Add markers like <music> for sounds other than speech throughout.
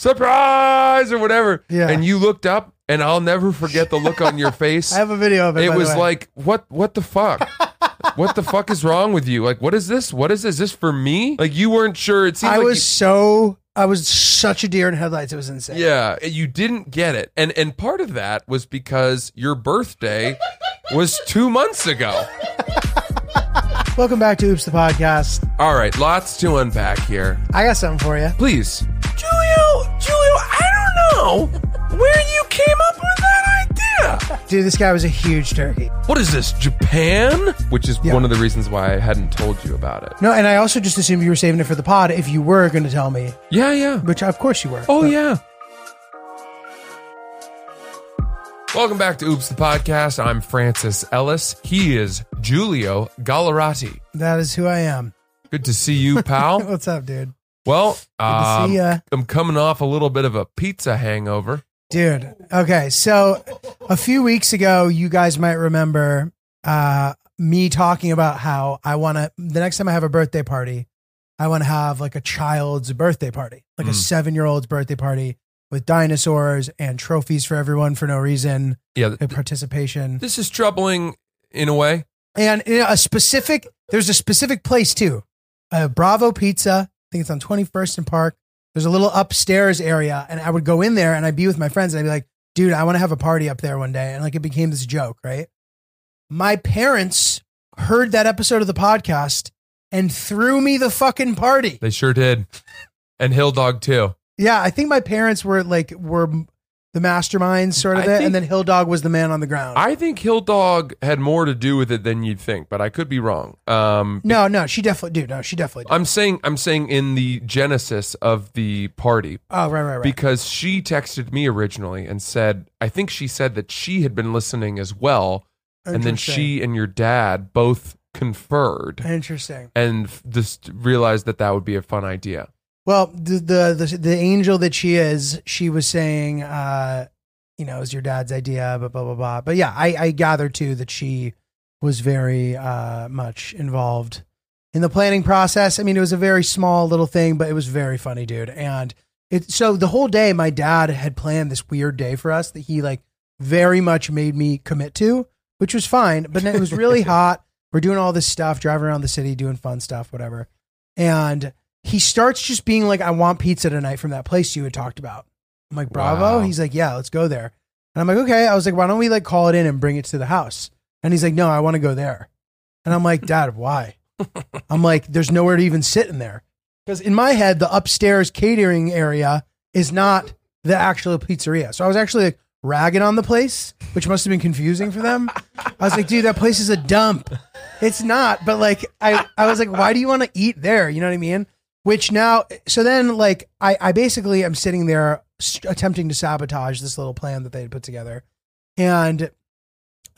surprise or whatever. Yeah. And you looked up, and I'll never forget the look on your <laughs> face. I have a video of it. it was like, what? What the fuck? <laughs> what the fuck is wrong with you? Like, what is this? What is this? Is this for me? Like, you weren't sure. It seemed I like was you- so I was such a deer in headlights. It was insane. Yeah, you didn't get it, and and part of that was because your birthday was two months ago. <laughs> Welcome back to Oops the podcast. All right, lots to unpack here. I got something for you. Please, Giulio, Giulio, I don't know where you came up with that idea. Dude, this guy was a huge turkey. What is this, Japan? Which is Yeah. one of the reasons why I hadn't told you about it. No, and I also just assumed you were saving it for the pod if you were going to tell me, Yeah, yeah. which of course you were. Oh, But- yeah. Welcome back to Oops the Podcast. I'm Francis Ellis. He is Giulio Gallerati. That is who I am. Good to see you, pal. <laughs> What's up, dude? Well, um. I'm coming off a little bit of a pizza hangover. Dude. Okay. So a few weeks ago, you guys might remember uh, me talking about how I want to, the next time I have a birthday party, I want to have like a child's birthday party, like a Mm. seven year old's birthday party with dinosaurs and trophies for everyone for no reason, Yeah, and participation. this is troubling in a way. And in a specific, there's a specific place too. Uh, Bravo Pizza. I think it's on 21st and Park. There's a little upstairs area, and I would go in there and I'd be with my friends and I'd be like, dude, I want to have a party up there one day. And like it became this joke, right? My parents heard that episode of the podcast and threw me the fucking party. They sure did. And Hill Dog too. Yeah, I think my parents were like, were the masterminds sort of I it. think- and then Hill Dog was the man on the ground. I think Hill Dog had more to do with it than you'd think, but I could be wrong. Um, no, no, she definitely, dude, no, she definitely did. I'm saying I'm saying in the genesis of the party oh, right, right, right. because she texted me originally and said I think she said that she had been listening as well, and then Interesting. she and your dad both conferred Interesting. and f- just realized that that would be a fun idea. Well, the, the the the angel that she is, she was saying, uh, you know, it was your dad's idea, but blah blah blah. But yeah, I I gather too that she was very uh much involved in the planning process. I mean, it was a very small little thing, but it was very funny, dude. And it so the whole day, my dad had planned this weird day for us that he like very much made me commit to, which was fine. But then it was really <laughs> hot. We're doing all this stuff, driving around the city, doing fun stuff, whatever. And he starts just being like, I want pizza tonight from that place you had talked about. I'm like, Bravo? Wow. He's like, Yeah, let's go there. And I'm like, Okay. I was like, Why don't we like call it in and bring it to the house? And he's like, No, I want to go there. And I'm like, Dad, why? <laughs> I'm like, There's nowhere to even sit in there. Because in my head, the upstairs catering area is not the actual pizzeria. So I was actually like ragging on the place, which must have been confusing for them. I was like, dude, that place is a dump. It's not, but like I, I was like, why do you want to eat there? You know what I mean? Which now, so then like I, I basically am sitting there attempting to sabotage this little plan that they had put together, and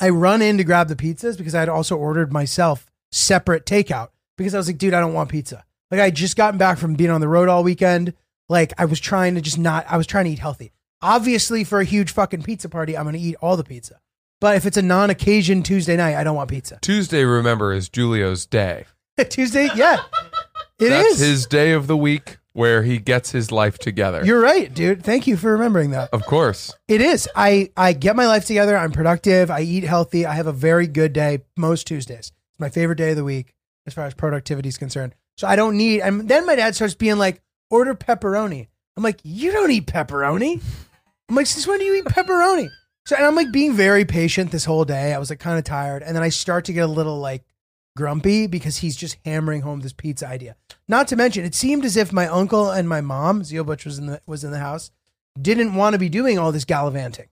I run in to grab the pizzas because I had also ordered myself separate takeout because I was like, dude, I don't want pizza. Like I had just gotten back from being on the road all weekend. Like I was trying to just not, I was trying to eat healthy. Obviously, for a huge fucking pizza party, I'm going to eat all the pizza. But if it's a non-occasion Tuesday night, I don't want pizza. Tuesday, remember, is Giulio's day. <laughs> Tuesday, yeah, it That's is. his day of the week where he gets his life together. You're right, dude. Thank you for remembering that. of course. It is. I I get my life together. I'm productive. I eat healthy. I have a very good day most Tuesdays. It's my favorite day of the week as far as productivity is concerned. So I don't need. And then my dad starts being like, "Order pepperoni." I'm like, "You don't eat pepperoni." I'm like, "Since when do you eat pepperoni?" So and I'm like being very patient this whole day. I was like kind of tired, and then I start to get a little like grumpy because he's just hammering home this pizza idea. Not to mention, it seemed as if my uncle and my mom, Zio Butch was in the was in the house, didn't want to be doing all this gallivanting.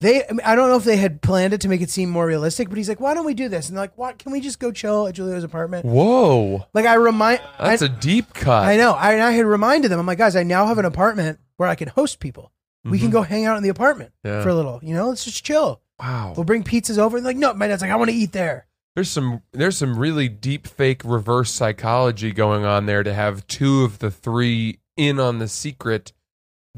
They, I, mean, I don't know if they had planned it to make it seem more realistic, but he's like, "Why don't we do this?" And they're like, "What? Can we just go chill at Giulio's apartment?" Whoa. Like I remind, That's I, a deep cut. I know. I, I had reminded them. I'm like, guys, I now have an apartment where I can host people. We can Mhm. go hang out in the apartment Yeah. for a little. You know, let's just chill. Wow. We'll bring pizzas over. And like, no, my dad's like, I want to eat there. There's some there's some really deep fake reverse psychology going on there to have two of the three in on the secret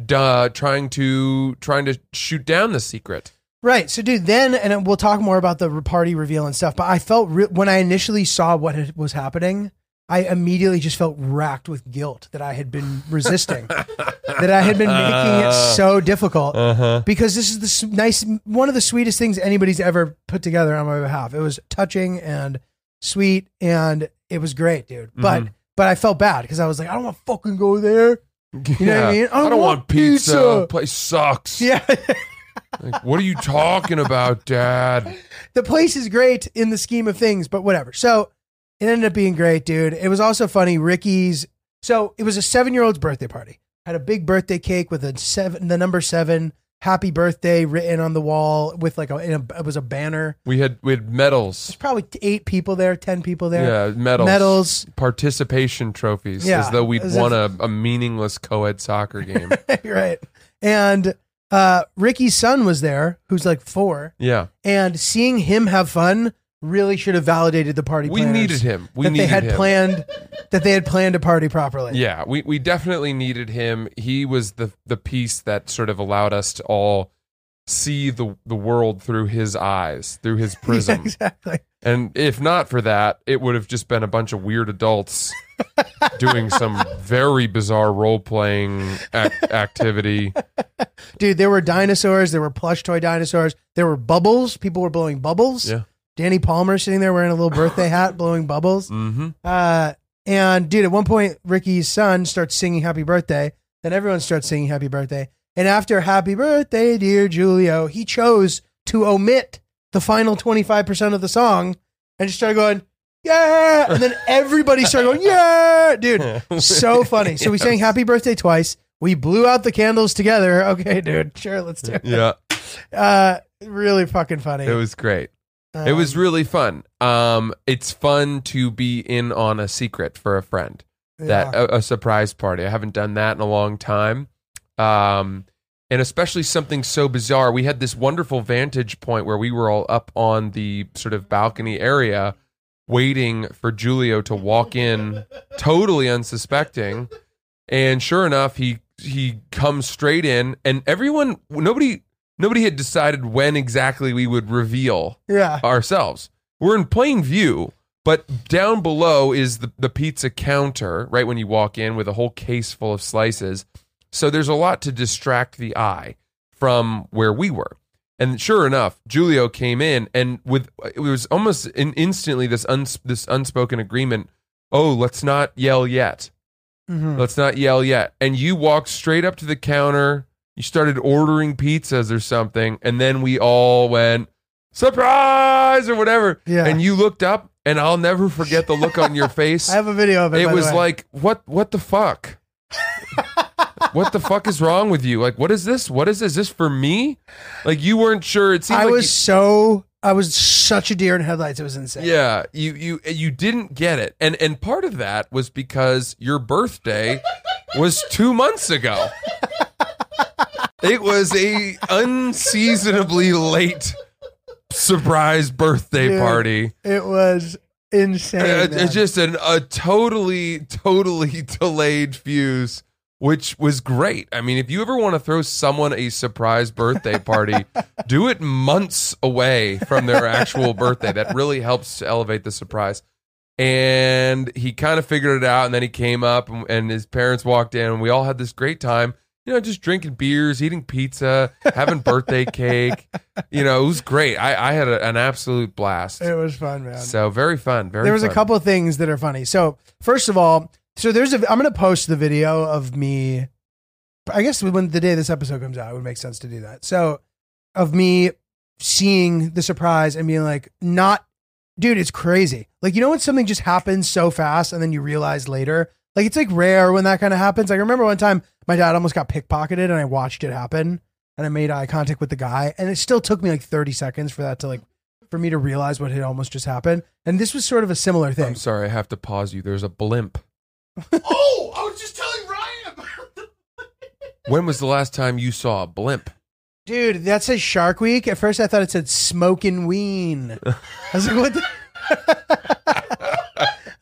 duh trying to trying to shoot down the secret. Right. So, dude, then, and we'll talk more about the party reveal and stuff. But I felt re- when I initially saw what was happening, I immediately just felt racked with guilt that I had been resisting, <laughs> that I had been making it so difficult. Uh-huh. Because this is the s- nice, one of the sweetest things anybody's ever put together on my behalf. It was touching and sweet, and it was great, dude. But but I felt bad because I was like, I don't want to fucking go there. You know what I mean? I don't, want pizza. pizza. Place sucks. Yeah, <laughs> Like, what are you talking about, Dad? the place is great in the scheme of things, but whatever. So it ended up being great, dude. It was also funny. Ricky's so it was a seven year old's birthday party. Had a big birthday cake with a seven, the number seven, happy birthday written on the wall with like a, in a it was a banner. We had we had medals. There's probably eight people there, ten people there. Yeah, medals. Medals, Participation trophies. Yeah, As though we'd as won if- a, a meaningless co ed soccer game. <laughs> right? And uh, Ricky's son was there, who's like four, yeah. and seeing him have fun really should have validated the party. We needed him. We that needed they had him. planned that they had planned a party properly. Yeah, we, we definitely needed him. He was the the piece that sort of allowed us to all see the the world through his eyes, through his <laughs> prism. exactly. And if not for that, it would have just been a bunch of weird adults <laughs> doing some very bizarre role playing ac- activity. <laughs> Dude, there were dinosaurs, there were plush toy dinosaurs, there were bubbles. People were blowing bubbles. Yeah. Danny Palmer sitting there wearing a little birthday <laughs> hat, blowing bubbles. hmm Uh, and dude, at one point, Ricky's son starts singing "Happy Birthday." Then everyone starts singing "Happy Birthday." And after "Happy Birthday, dear Giulio," he chose to omit the final twenty five percent of the song and just started going, "Yeah!" And then everybody started going, "Yeah!" Dude, so <laughs> funny. So we sang "Happy Birthday" twice. We blew out the candles together. <laughs> Okay, dude, sure, let's do it. Yeah, Uh, really fucking funny. it was great. It was Um, really fun. Um, it's fun to be in on a secret for a friend. that yeah. a, a surprise party. I haven't done that in a long time. Um, and especially something so bizarre. We had this wonderful vantage point where we were all up on the sort of balcony area waiting for Giulio to walk in <laughs> totally unsuspecting. And sure enough, he he comes straight in and everyone nobody nobody had decided when exactly we would reveal yeah. ourselves. We're in plain view, but down below is the, the pizza counter, right when you walk in with a whole case full of slices. So there's a lot to distract the eye from where we were. And sure enough, Giulio came in and with it was almost in, instantly this uns, this unspoken agreement, "Oh, let's not yell yet. Mhm. Let's not yell yet." And you walked straight up to the counter, you started ordering pizzas or something, and then we all went surprise or whatever. Yeah. And you looked up, and I'll never forget the look on your face. <laughs> I have a video of it. it was like, what? What the fuck? <laughs> what the fuck is wrong with you? Like, what is this? What is this? Is this for me? Like, you weren't sure. It seemed I like was so I was such a deer in headlights. It was insane. yeah, you you you didn't get it, and and part of that was because your birthday was two months ago. <laughs> It was a unseasonably late surprise birthday Dude, party. It was insane. Uh. It's just an, a totally, totally <laughs> delayed fuse, which was great. I mean, if you ever want to throw someone a surprise birthday party, <laughs> do it months away from their actual birthday. That really helps to elevate the surprise. And he kind of figured it out, and then he came up, and, and his parents walked in, and we all had this great time. You know, just drinking beers, eating pizza, having birthday cake. <laughs> You know, it was great. I, I had a, an absolute blast. it was fun, man. So very fun. Very. there was a couple of things that are funny. So first of all, so there's a I'm gonna post the video of me. I guess when the day this episode comes out, it would make sense to do that. So of me seeing the surprise and being like, not, dude, it's crazy. Like you know when something just happens so fast and then you realize later. Like it's like rare when that kind of happens. Like I remember one time my dad almost got pickpocketed and I watched it happen and I made eye contact with the guy and it still took me like 30 seconds for that to like for me to realize what had almost just happened. And this was sort of a similar thing. I'm sorry, I have to pause you. There's a blimp. <laughs> Oh, I was just telling Ryan about When was the last time you saw a blimp? Dude, that says Shark Week. At first I thought it said Smokin' Ween. I was like, what the <laughs>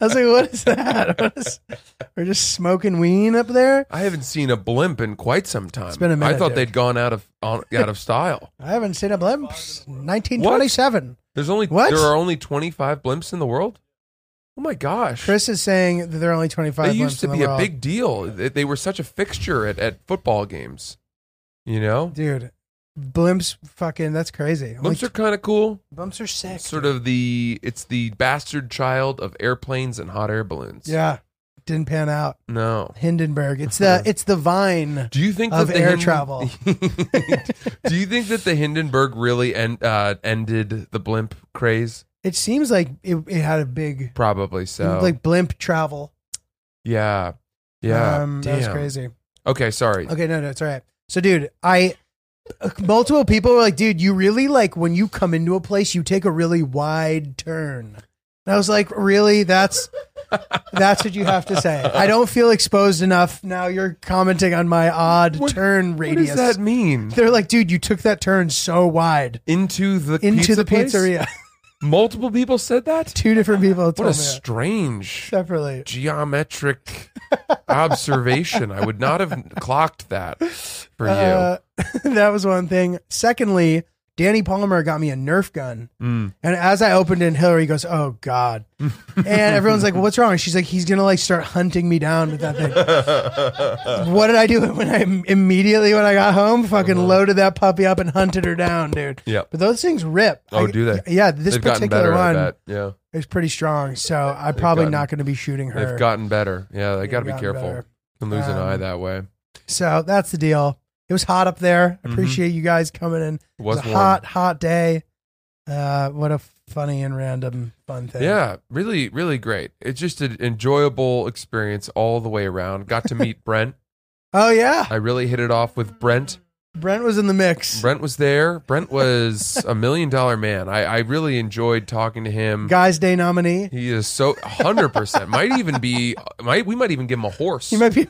I was like, what is that? <laughs> What is, we're just smoking ween up there? I haven't seen a blimp in quite some time. been a minute, I thought dude. they'd gone out of on, out of style. <laughs> I haven't seen a blimp since 1927. There's only What? there are only 25 blimps in the world. Oh my gosh. Chris is saying that there are only 25 they blimps used to in the be a world. big deal. They, they were such a fixture at, at football games. You know? Dude, blimps fucking, that's crazy. Only Blimps are kind of cool. blimps are sick. Sort of the it's the bastard child of airplanes and hot air balloons. Yeah. Didn't pan out. No. Hindenburg. It's the <laughs> it's the vine. Do you think Of that the air travel. <laughs> Do you think that the Hindenburg really end, uh, ended the blimp craze? It seems like it, it had a big Probably so. like blimp travel. yeah, yeah. Um, that was crazy. Okay, sorry. Okay, no, no, it's all right. So, dude, I multiple people were like, dude, you really like when you come into a place, you take a really wide turn. And I was like, really? That's that's what you have to say. I don't feel exposed enough. Now you're commenting on my odd What- turn radius. What does that mean? They're like, dude, you took that turn so wide Into the into pizza the place? pizzeria. Multiple people said that. Two different people What told a me strange separately. geometric observation. I would not have clocked that for you. Uh, <laughs> that was one thing. Secondly, Danny Palmer got me a Nerf gun. Mm. And as I opened it, Hillary goes, "Oh God!" <laughs> and everyone's like, well, "What's wrong?" And she's like, "He's gonna like start hunting me down with that thing." <laughs> what did I do when I immediately when I got home, fucking Uh-huh. loaded that puppy up and hunted her down, dude? Yep. But those things rip. Oh, I- do they? Yeah, this They've particular one. Yeah. is pretty strong. So I'm probably gotten- not going to be shooting her. They've gotten better. Yeah, they got to be careful. better. Can lose an Um, eye that way. So that's the deal. It was hot up there. I Mhm. appreciate you guys coming in. It It was was a warm. hot, hot day. Uh, what a funny and random fun thing. Yeah, really, really great. It's just an enjoyable experience all the way around. Got to meet <laughs> Brent. Oh yeah. I really hit it off with Brent. Brent was in the mix. Brent was there. Brent was a <laughs> million dollar man. I, I really enjoyed talking to him. Guys Day nominee. He is so hundred percent. Might even be. Might we might even give him a horse. He might be.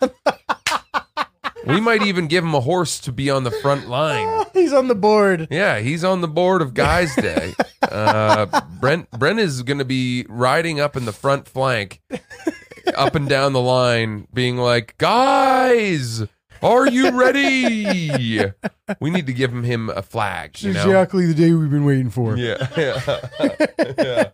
We might even give him a horse to be on the front line. <laughs> He's on the board. Yeah, he's on the board of Guys <laughs> Day. Uh, Brent Brent is going to be riding up in the front flank, up and down the line, being like, "Guys, are you ready?" We need to give him him a flag. You know? Exactly the day we've been waiting for. Yeah, yeah, <laughs> yeah,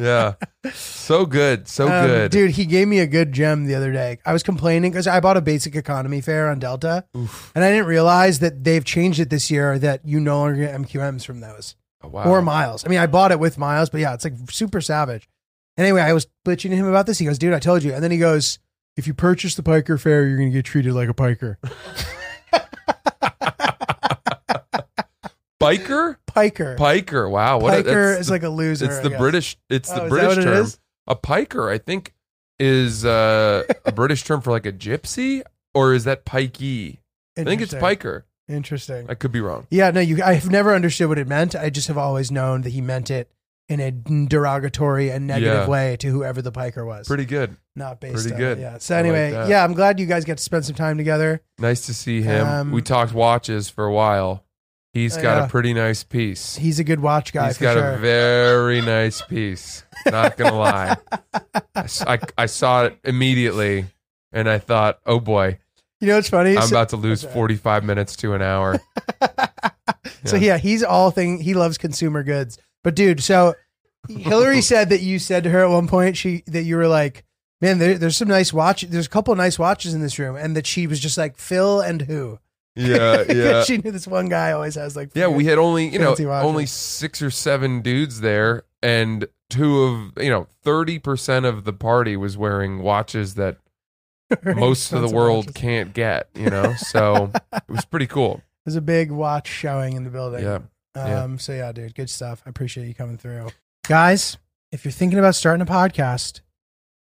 yeah. So good, so Um, good, dude. He gave me a good gem the other day. I was complaining because I bought a basic economy fare on Delta, and I didn't realize that they've changed it this year. That you no longer get MQMs from those Oh, wow. or miles. I mean, I bought it with miles, but yeah, it's like super savage. Anyway, I was bitching to him about this. He goes, "Dude, I told you," and then he goes, "If you purchase the Piker fare, you're gonna get treated like a Piker." <laughs> biker, Piker. piker. Wow, what Piker that's is the- like a loser. It's the. British. It's Oh, the British term. is? A piker, I think, is uh, a British term for like a gypsy, or is that pikey? I think it's piker. Interesting. I could be wrong. Yeah, no, you. I've never understood what it meant. I just have always known that he meant it in a derogatory and negative Yeah. way to whoever the piker was. Pretty good. Not based. pretty on good. It, yeah. So I like anyway, that. yeah, I'm glad you guys get to spend some time together. Nice to see him. Um, we talked watches for a while. He's got yeah. a pretty nice piece. He's a good watch guy He's got sure. a very nice piece. Not gonna lie, <laughs> I, I saw it immediately, and I thought, oh boy, you know what's funny? I'm so, about to lose Okay. <laughs> 45 minutes to an hour. so yeah, he's all thing. He loves consumer goods. But dude, so Hillary <laughs> said that you said to her at one point she that you were like, man, there, there's some nice watch. There's a couple of nice watches in this room, and that she was just like Phil and who. Yeah, <laughs> yeah. she knew this one guy always has like. Yeah, we had only you know watches. only six or seven dudes there, and two of you know thirty percent of the party was wearing watches that <laughs> most of the world can't get. You know, so it was pretty cool. <laughs> There's a big watch showing in the building. Yeah, yeah. Um. So yeah, dude, good stuff. I appreciate you coming through, guys. If you're thinking about starting a podcast,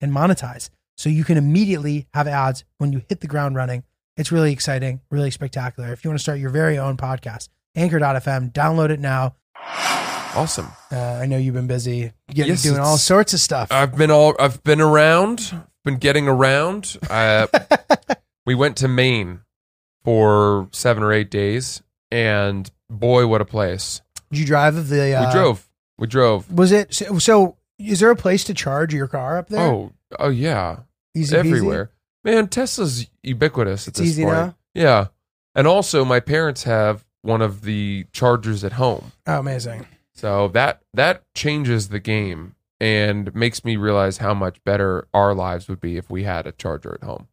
and monetize. So you can immediately have ads when you hit the ground running. It's really exciting, really spectacular. If you want to start your very own podcast, anchor.fm, download it now. awesome. Uh, I know you've been busy getting Yes, doing all sorts of stuff. I've been all I've been around, been getting around. Uh, <laughs> we went to Maine for seven or eight days, and boy, what a place! Did you drive the? Uh, we drove. We drove. Was it so, so? Is there a place to charge your car up there? Oh, oh yeah, easy peasy? everywhere. Man, Tesla's ubiquitous at It's this easy point. now? Yeah, and also my parents have one of the chargers at home, Oh, amazing. so that that changes the game and makes me realize how much better our lives would be if we had a charger at home.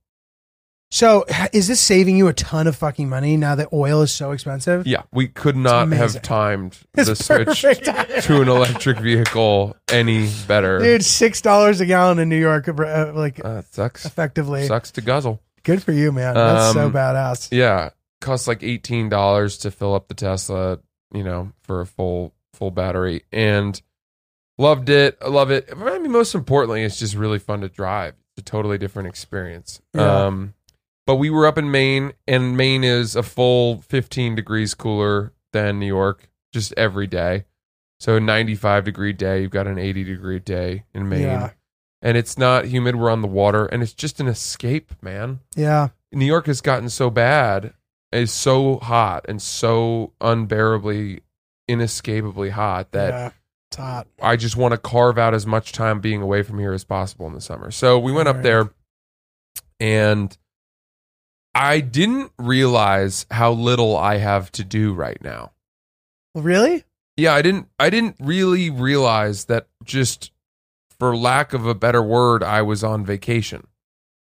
So, is this saving you a ton of fucking money now that oil is so expensive? Yeah, we could not amazing. have timed <laughs> It's the switch perfect. to an electric vehicle any better. Dude, six dollars a gallon in New York, uh, like Uh, it sucks. effectively. Sucks to guzzle. Good for you, man. That's so Um, badass. Yeah, costs like eighteen dollars to fill up the Tesla. You know, for a full full battery, and loved it. I love it. I mean, most importantly, it's just really fun to drive. It's a totally different experience. Yeah. Um, but we were up in Maine, and Maine is a full fifteen degrees cooler than New York, just every day. So a ninety-five degree day, you've got an eighty degree day in Maine, Yeah. and it's not humid. We're on the water, and it's just an escape, man. Yeah. New York has gotten so bad, is so hot and so unbearably, inescapably hot that yeah. It's hot. I just want to carve out as much time being away from here as possible in the summer. So we went up Right. there, and I didn't realize how little I have to do right now. Really? Yeah, I didn't. I didn't really realize that. Just for lack of a better word, I was on vacation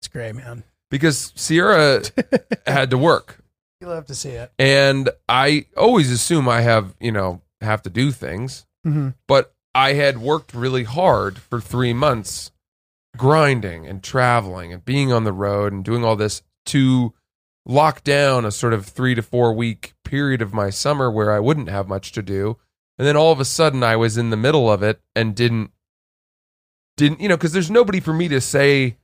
It's great, man. because Sierra <laughs> had to work. You love to see it. and I always assume I have, you know, have to do things, hmm but I had worked really hard for 3 months grinding and traveling and being on the road and doing all this to lock down a sort of 3 to 4 week period of my summer where I wouldn't have much to do. And then all of a sudden I was in the middle of it and didn't didn't, you know, cuz there's nobody for me to say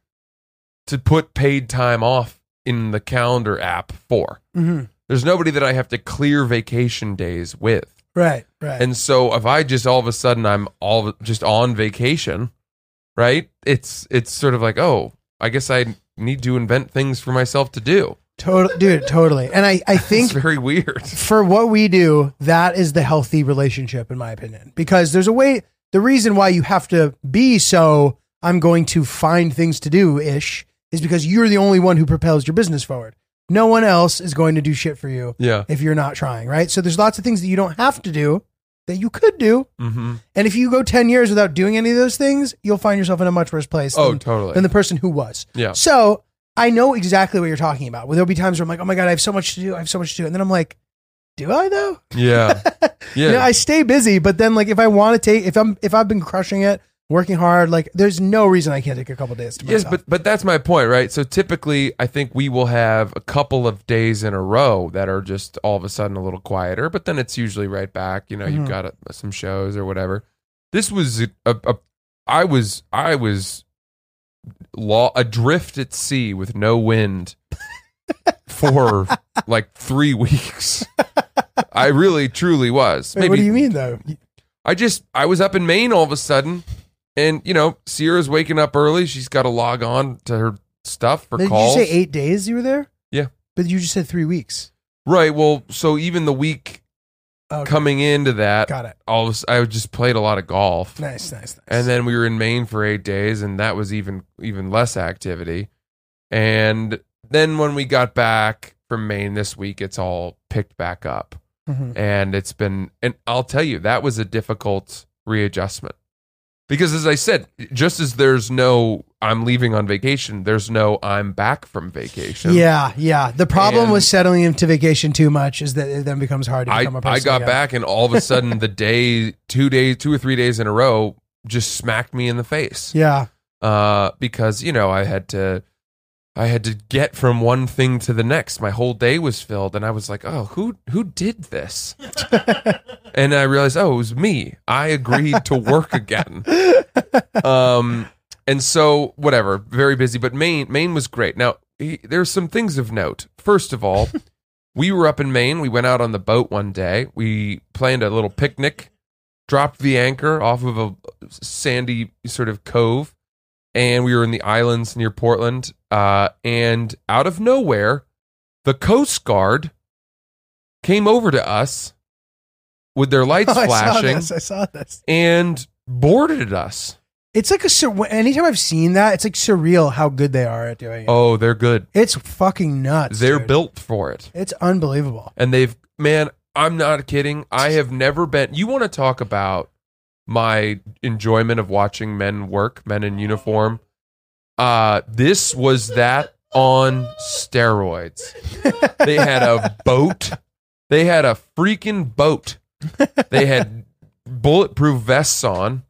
to put paid time off in the calendar app for. hmm There's nobody that I have to clear vacation days with. Right. Right. And so if I just all of a sudden I'm all just on vacation, right? It's it's sort of like, oh, I guess I need to invent things for myself to do. Total, dude, totally. And I, I <laughs> think It's very weird. for what we do, that is the healthy relationship, in my opinion. Because there's a way, the reason why you have to be so, I'm going to find things to do ish, is because you're the only one who propels your business forward. No one else is going to do shit for you Yeah. if you're not trying, right? So there's lots of things that you don't have to do that you could do. Mm-hmm. And if you go 10 years without doing any of those things, you'll find yourself in a much worse place Oh, than, totally. than the person who was. yeah. So I know exactly what you're talking about. Where there'll be times where I'm like, oh my God, I have so much to do. I have so much to do. And then I'm like, do I though? Yeah. <laughs> Yeah. You know, I stay busy, but then like if I want to take, if I'm, if I've been crushing it, working hard, like there's no reason I can't take a couple days to Yes, myself. but but that's my point, right? So typically, I think we will have a couple of days in a row that are just all of a sudden a little quieter, but then it's usually right back. You know, you've got uh some shows or whatever. This was a, a, a I was I was law adrift at sea with no wind <laughs> for like three weeks. I really truly was. Wait, what do you mean though? I just I was up in Maine all of a sudden, and you know Sierra's waking up early. She's got to log on to her stuff for Did calls. you say eight days you were there? Yeah. But you just said three weeks. Right. Well, so even the week Okay. coming into that, Got it. all of a I just played a lot of golf, Nice, nice, nice. and then we were in Maine for eight days, and that was even even less activity. And then when we got back from Maine this week, it's all picked back up. Mhm. and it's been and I'll tell you that was a difficult readjustment because as I said just as there's no I'm leaving on vacation there's no I'm back from vacation Yeah, yeah. The problem And- with settling into vacation too much is that it then becomes hard to I become a person. I got again. back and all of a sudden the <laughs> day two days two or three days in a row just smacked me in the face Yeah. uh because you know I had to I had to get from one thing to the next. My whole day was filled, and I was like, "Oh, who who did this?" <laughs> and I realized, "Oh, it was me. I agreed to work again." Um, and so whatever, very busy. But Maine, Maine was great. Now he, there's some things of note. First of all, we were up in Maine. We went out on the boat one day. We planned a little picnic dropped the anchor off of a sandy sort of cove, and we were in the islands near Portland. Uh, and out of nowhere, the Coast Guard came over to us with their lights <laughs> Oh, I saw flashing this. I saw this. and boarded us. It's like a sur- anytime I've seen that, it's like surreal how good they are at doing it. Oh, they're good. It's fucking nuts. They're dude. built for it. It's unbelievable. And they've, man, I'm not kidding. I have never been. You want to talk about my enjoyment of watching men work, men in uniform? Uh, this was that on steroids. <laughs> They had a boat. They had a freaking boat. They had bulletproof vests on,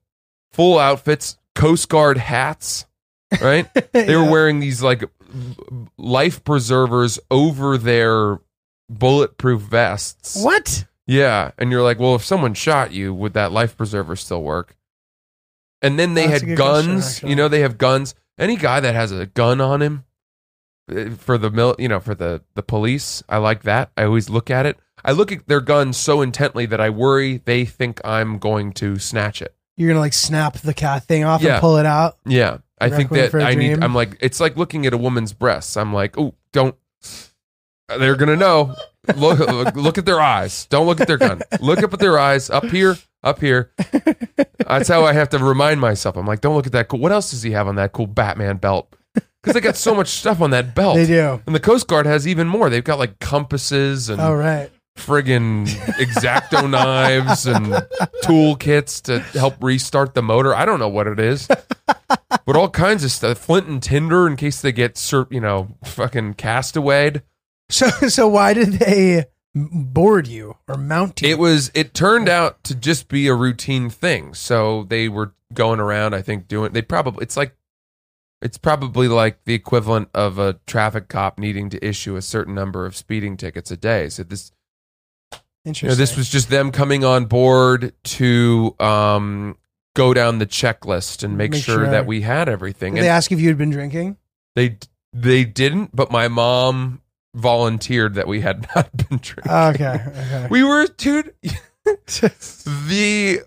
full outfits, Coast Guard hats, right? <laughs> They were wearing these like life preservers over their bulletproof vests. What? Yeah, and you're like, well, if someone shot you, would that life preserver still work? And then they That's had guns. you know, they have guns. Any guy that has a gun on him uh, for the mil, you know, for the the police, I like that. I always look at it. I look at their guns so intently that I worry they think I'm going to snatch it. You're gonna like snap the cat thing off Yeah. and pull it out. Yeah, I think Requiem that for a I need. Dream. I'm like, it's like looking at a woman's breasts. I'm like, oh, don't. They're gonna know. Look, look, look at their eyes. Don't look at their gun. Look up at their eyes. Up here, up here. That's how I have to remind myself. I'm like, don't look at that. Cool. What else does he have on that cool Batman belt? Because they got so much stuff on that belt. They do. And the Coast Guard has even more. They've got like compasses and Oh right. Friggin' exacto <laughs> knives and tool kits to help restart the motor. I don't know what it is, but all kinds of stuff. Flint and tinder in case they get, you know, fucking castawayed. So so why did they board you or mount you? It was. It turned out to just be a routine thing. So they were going around. I think doing. They probably. It's like. It's probably like the equivalent of a traffic cop needing to issue a certain number of speeding tickets a day. So this Interesting. You know, this was just them coming on board to um, go down the checklist and make, Make sure, sure. that we had everything. Did And they ask if you had been drinking? they they didn't, but my mom volunteered that we had <laughs> not been drinking. Okay. Okay. we were, dude. <laughs> the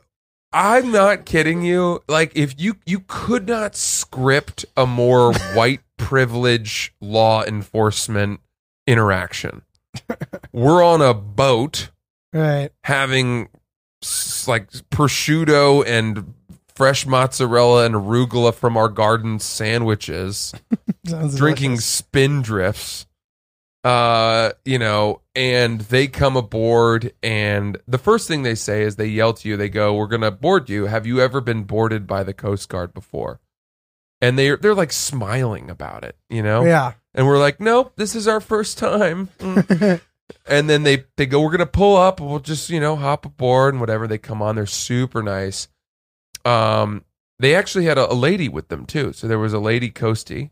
I'm not kidding you. Like, if you you could not script a more <laughs> white privilege law enforcement interaction. We're on a boat right. having like prosciutto and fresh mozzarella and arugula from our garden sandwiches, <laughs> drinking delicious. spindrifts. Uh, you know, and they come aboard, and the first thing they say is they yell to you. They go, "We're gonna board you. Have you ever been boarded by the Coast Guard before?" And they are they're like smiling about it, you know. Yeah. And we're like, "Nope, this is our first time." Mm <laughs> and then they they go, "We're gonna pull up. We'll just you know hop aboard and whatever." They come on. They're super nice. Um, they actually had a, a lady with them too. So there was a lady coastie.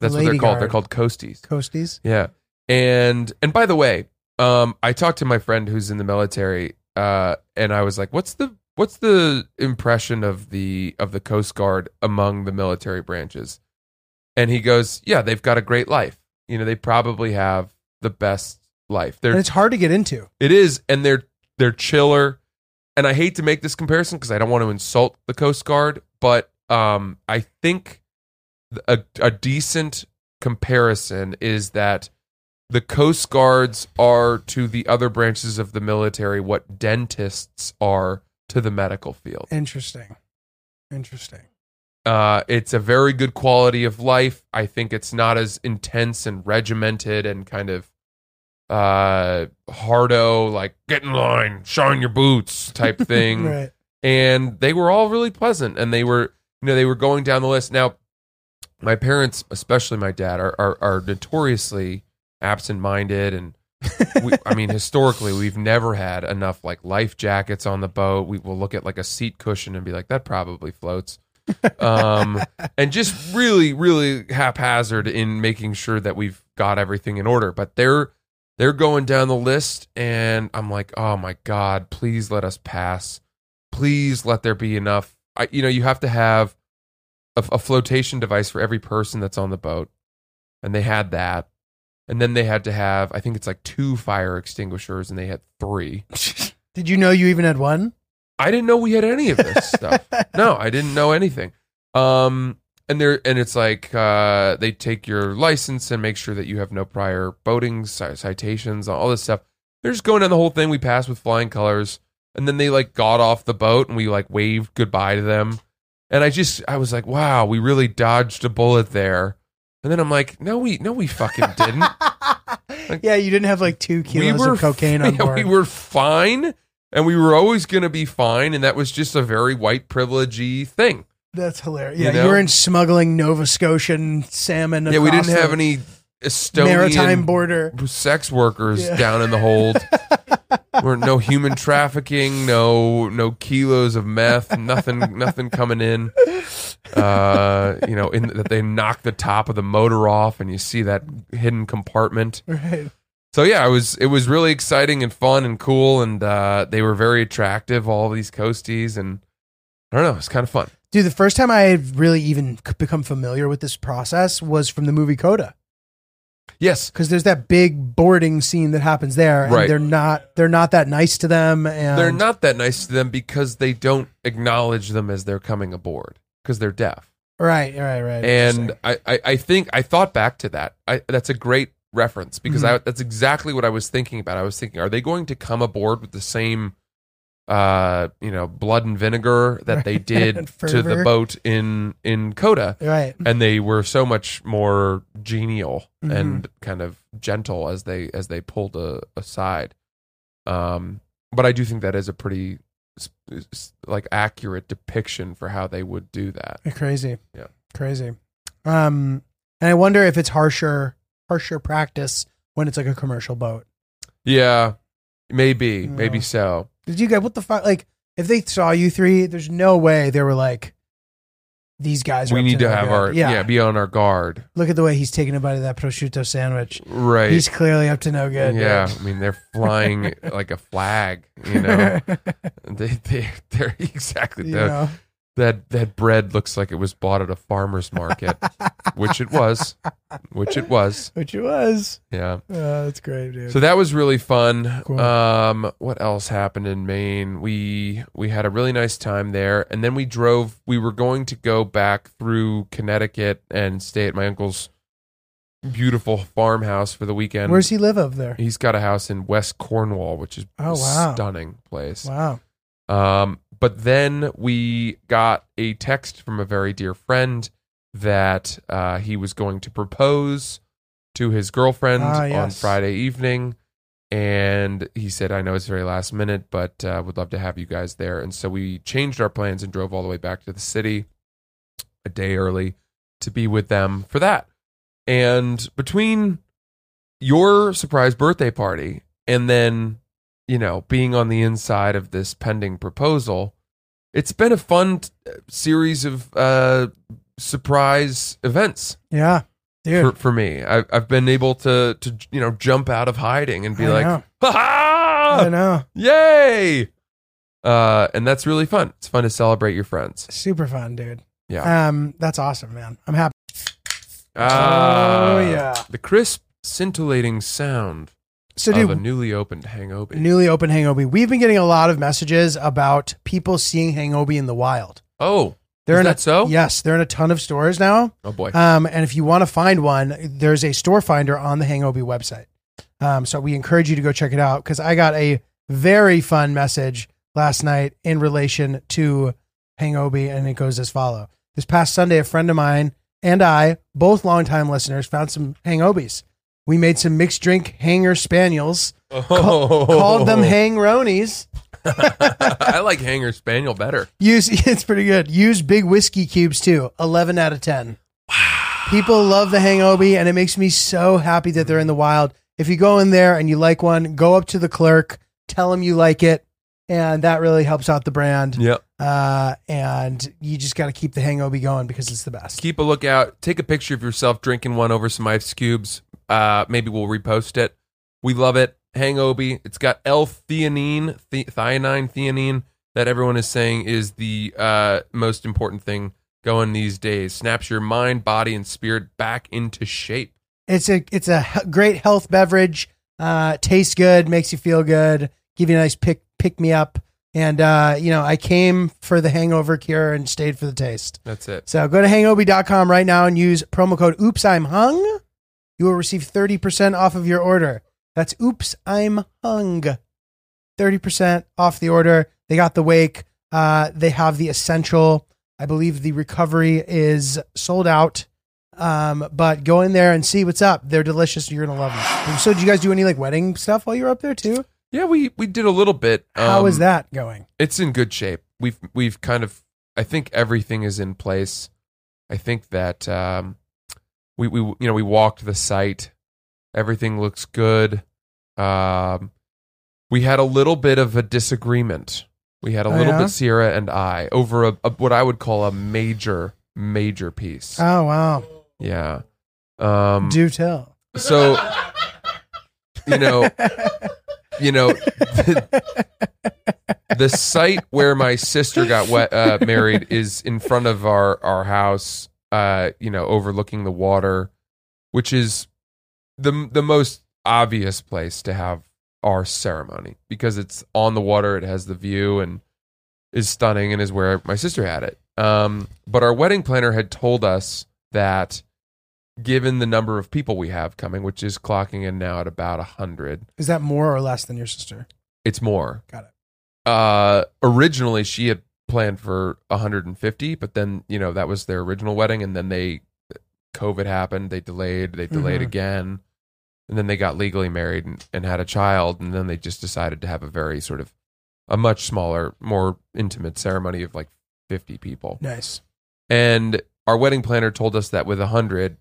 That's what Lady they're called. They're called coasties. Coasties. Yeah. And and by the way, um, I talked to my friend who's in the military, uh, and I was like, "What's the what's the impression of the of the Coast Guard among the military branches?" And he goes, "Yeah, they've got a great life. You know, they probably have the best life. They're And it's hard to get into. it is, and they're they're chiller. And I hate to make this comparison because I don't want to insult the Coast Guard, but um, I think a, a decent comparison is that the Coast Guards are to the other branches of the military what dentists are to the medical field. Interesting. Interesting. Uh, it's a very good quality of life. I think it's not as intense and regimented and kind of uh hardo like get in line shine your boots type <laughs> thing. Right. and they were all really pleasant and they were you know they were going down the list. Now my parents especially my dad are are, are notoriously absent-minded and <laughs> we, i mean historically we've never had enough like life jackets on the boat. We will look at like a seat cushion and be like that probably floats. Um <laughs> and just really really haphazard in making sure that we've got everything in order. But they're they're going down the list and i'm like oh my god please let us pass please let there be enough I, you know you have to have a, a flotation device for every person that's on the boat and they had that and then they had to have i think it's like two fire extinguishers and they had three <laughs> Did you know you even had one? I didn't know we had any of this <laughs> stuff. No, I didn't know anything. Um, and there, and it's like uh, they take your license and make sure that you have no prior boating citations, all this stuff. They're just going down the whole thing. We passed with flying colors, and then they like got off the boat and we like waved goodbye to them. And I just, I was like, wow, we really dodged a bullet there. And then I'm like, no, we, no, we fucking didn't. <laughs> yeah, you didn't have like two kilos of cocaine on <laughs> yeah, board. we were fine, and we were always going to be fine, and that was just a very white privilegey thing. That's hilarious. You Yeah, you, know? were in smuggling Nova Scotian salmon. yeah, we didn't have any Estonian maritime border. sex workers Yeah. down in the hold. <laughs> We're no human trafficking, no no kilos of meth, nothing nothing coming in. Uh, you know, in that they knock the top of the motor off, and you see that hidden compartment. Right. So yeah, it was it was really exciting and fun and cool, and uh, they were very attractive. All these coasties, and I don't know, it's kind of fun. Dude, the first time I had really even become familiar with this process was from the movie Coda. Yes, Because there's that big boarding scene that happens there, and Right. they're not they're not that nice to them, and they're not that nice to them because they don't acknowledge them as they're coming aboard because they're deaf. right, right, right. and I, I, I think I thought back to that. I, that's a great reference because Mm-hmm. I, that's exactly what I was thinking about. I was thinking, are they going to come aboard with the same, uh, you know, blood and vinegar that they <laughs> did to the boat in in Coda? right, And they were so much more genial Mhm. and kind of gentle as they as they pulled a, aside. Um, but I do think that is a pretty like accurate depiction for how they would do that. crazy, Yeah. crazy. Um, and I wonder if it's harsher harsher practice when it's like a commercial boat. Yeah, maybe, maybe so. Did you guys what the fuck? Like, if they saw you three, there's no way they were like, these guys. Are We need to no have good. our yeah. yeah. be on our guard. Look at the way he's taking a bite of that prosciutto sandwich. Right. He's clearly up to no good. dude. yeah, I mean they're flying <laughs> like a flag, you know. <laughs> they they they're <laughs> exactly you know, that that bread looks like it was bought at a farmer's market, <laughs> which it was. Which it was. which it was. Yeah. Uh, that's great, dude. So that was really fun. Cool. Um, what else happened in Maine? We we had a really nice time there, and then we drove. We were going to go back through Connecticut and stay at my uncle's beautiful farmhouse for the weekend. Where's he live up there? He's got a house in West Cornwall, which is Oh, a wow. stunning place. Wow. Um, but then we got a text from a very dear friend that uh, he was going to propose to his girlfriend Ah, on yes. Friday evening. And he said, I know it's very last minute, but uh, would love to have you guys there. And so we changed our plans and drove all the way back to the city a day early to be with them for that. And between your surprise birthday party and then, you know, being on the inside of this pending proposal, it's been a fun t- series of uh, surprise events Yeah. Dude. for, for me. I've, I've been able to, to, you know, jump out of hiding and be I like, know. ha I know. Yay! Uh, and that's really fun. It's fun to celebrate your friends. Super fun, dude. Yeah. Um, that's awesome, man. I'm happy. Ah, oh yeah. The crisp, scintillating sound So, of dude, a newly opened Hangobi. newly opened Hangobi. We've been getting a lot of messages about people seeing Hangobi in the wild. oh, They're is in that a, so? Yes, they're in a ton of stores now. Oh boy. Um, and if you want to find one, there's a store finder on the Hangobi website. Um, so we encourage you to go check it out because I got a very fun message last night in relation to Hangobi, and it goes as follow. This past Sunday, a friend of mine and I, both longtime listeners, found some Hangobis. We made some mixed drink hanger spaniels, oh. called them Hangronies. <laughs> I like Hanger Spaniel better. Use <laughs> it's pretty good. Use big whiskey cubes too. Eleven out of ten. Wow. People love the Hangobi, and it makes me so happy that they're in the wild. If you go in there and you like one, go up to the clerk, tell him you like it, and that really helps out the brand. Yep. Uh, and you just got to keep the Hangobi going because it's the best. Keep a lookout. Take a picture of yourself drinking one over some ice cubes. Uh, maybe we'll repost it. We love it. Hangobi. It's got L-theanine, the- thionine, theanine that everyone is saying is the uh, most important thing going these days. Snaps your mind, body, and spirit back into shape. It's a it's a he- great health beverage. Uh, tastes good, makes you feel good, give you a nice pick pick me up, And uh, you know, I came for the hangover cure and stayed for the taste. That's it. So go to hangobi.com right now and use promo code Oops I'm Hung. You will receive 30% off of your order. That's Oops I'm Hung. 30% off the order. They got the wake. Uh, they have the essential. I believe the recovery is sold out. Um, but go in there and see what's up. They're delicious. You're gonna love them. So, did you guys do any like wedding stuff while you were up there too? Yeah, we we did a little bit. How is Um, that going? It's in good shape. We've we've kind of I think everything is in place. I think that um, we we you know we walked the site. Everything looks good. Um, we had a little bit of a disagreement. We had a Oh, little yeah? bit Sierra and I over a, a what I would call a major major piece. Oh wow. yeah. Um, Do tell. so you know <laughs> you know the, the site where my sister got wet, uh, married is in front of our our house uh you know overlooking the water which is the the most obvious place to have our ceremony because it's on the water it has the view and is stunning and is where my sister had it um but our wedding planner had told us that given the number of people we have coming which is clocking in now at about a 100 Is that more or less than your sister? it's more. Got it. Uh, originally, she had planned for 150, but then you know that was their original wedding, and then they COVID happened. They delayed. They delayed Mhm. again, and then they got legally married and, and had a child, and then they just decided to have a very sort of a much smaller, more intimate ceremony of like 50 people. Nice. And our wedding planner told us that with 100,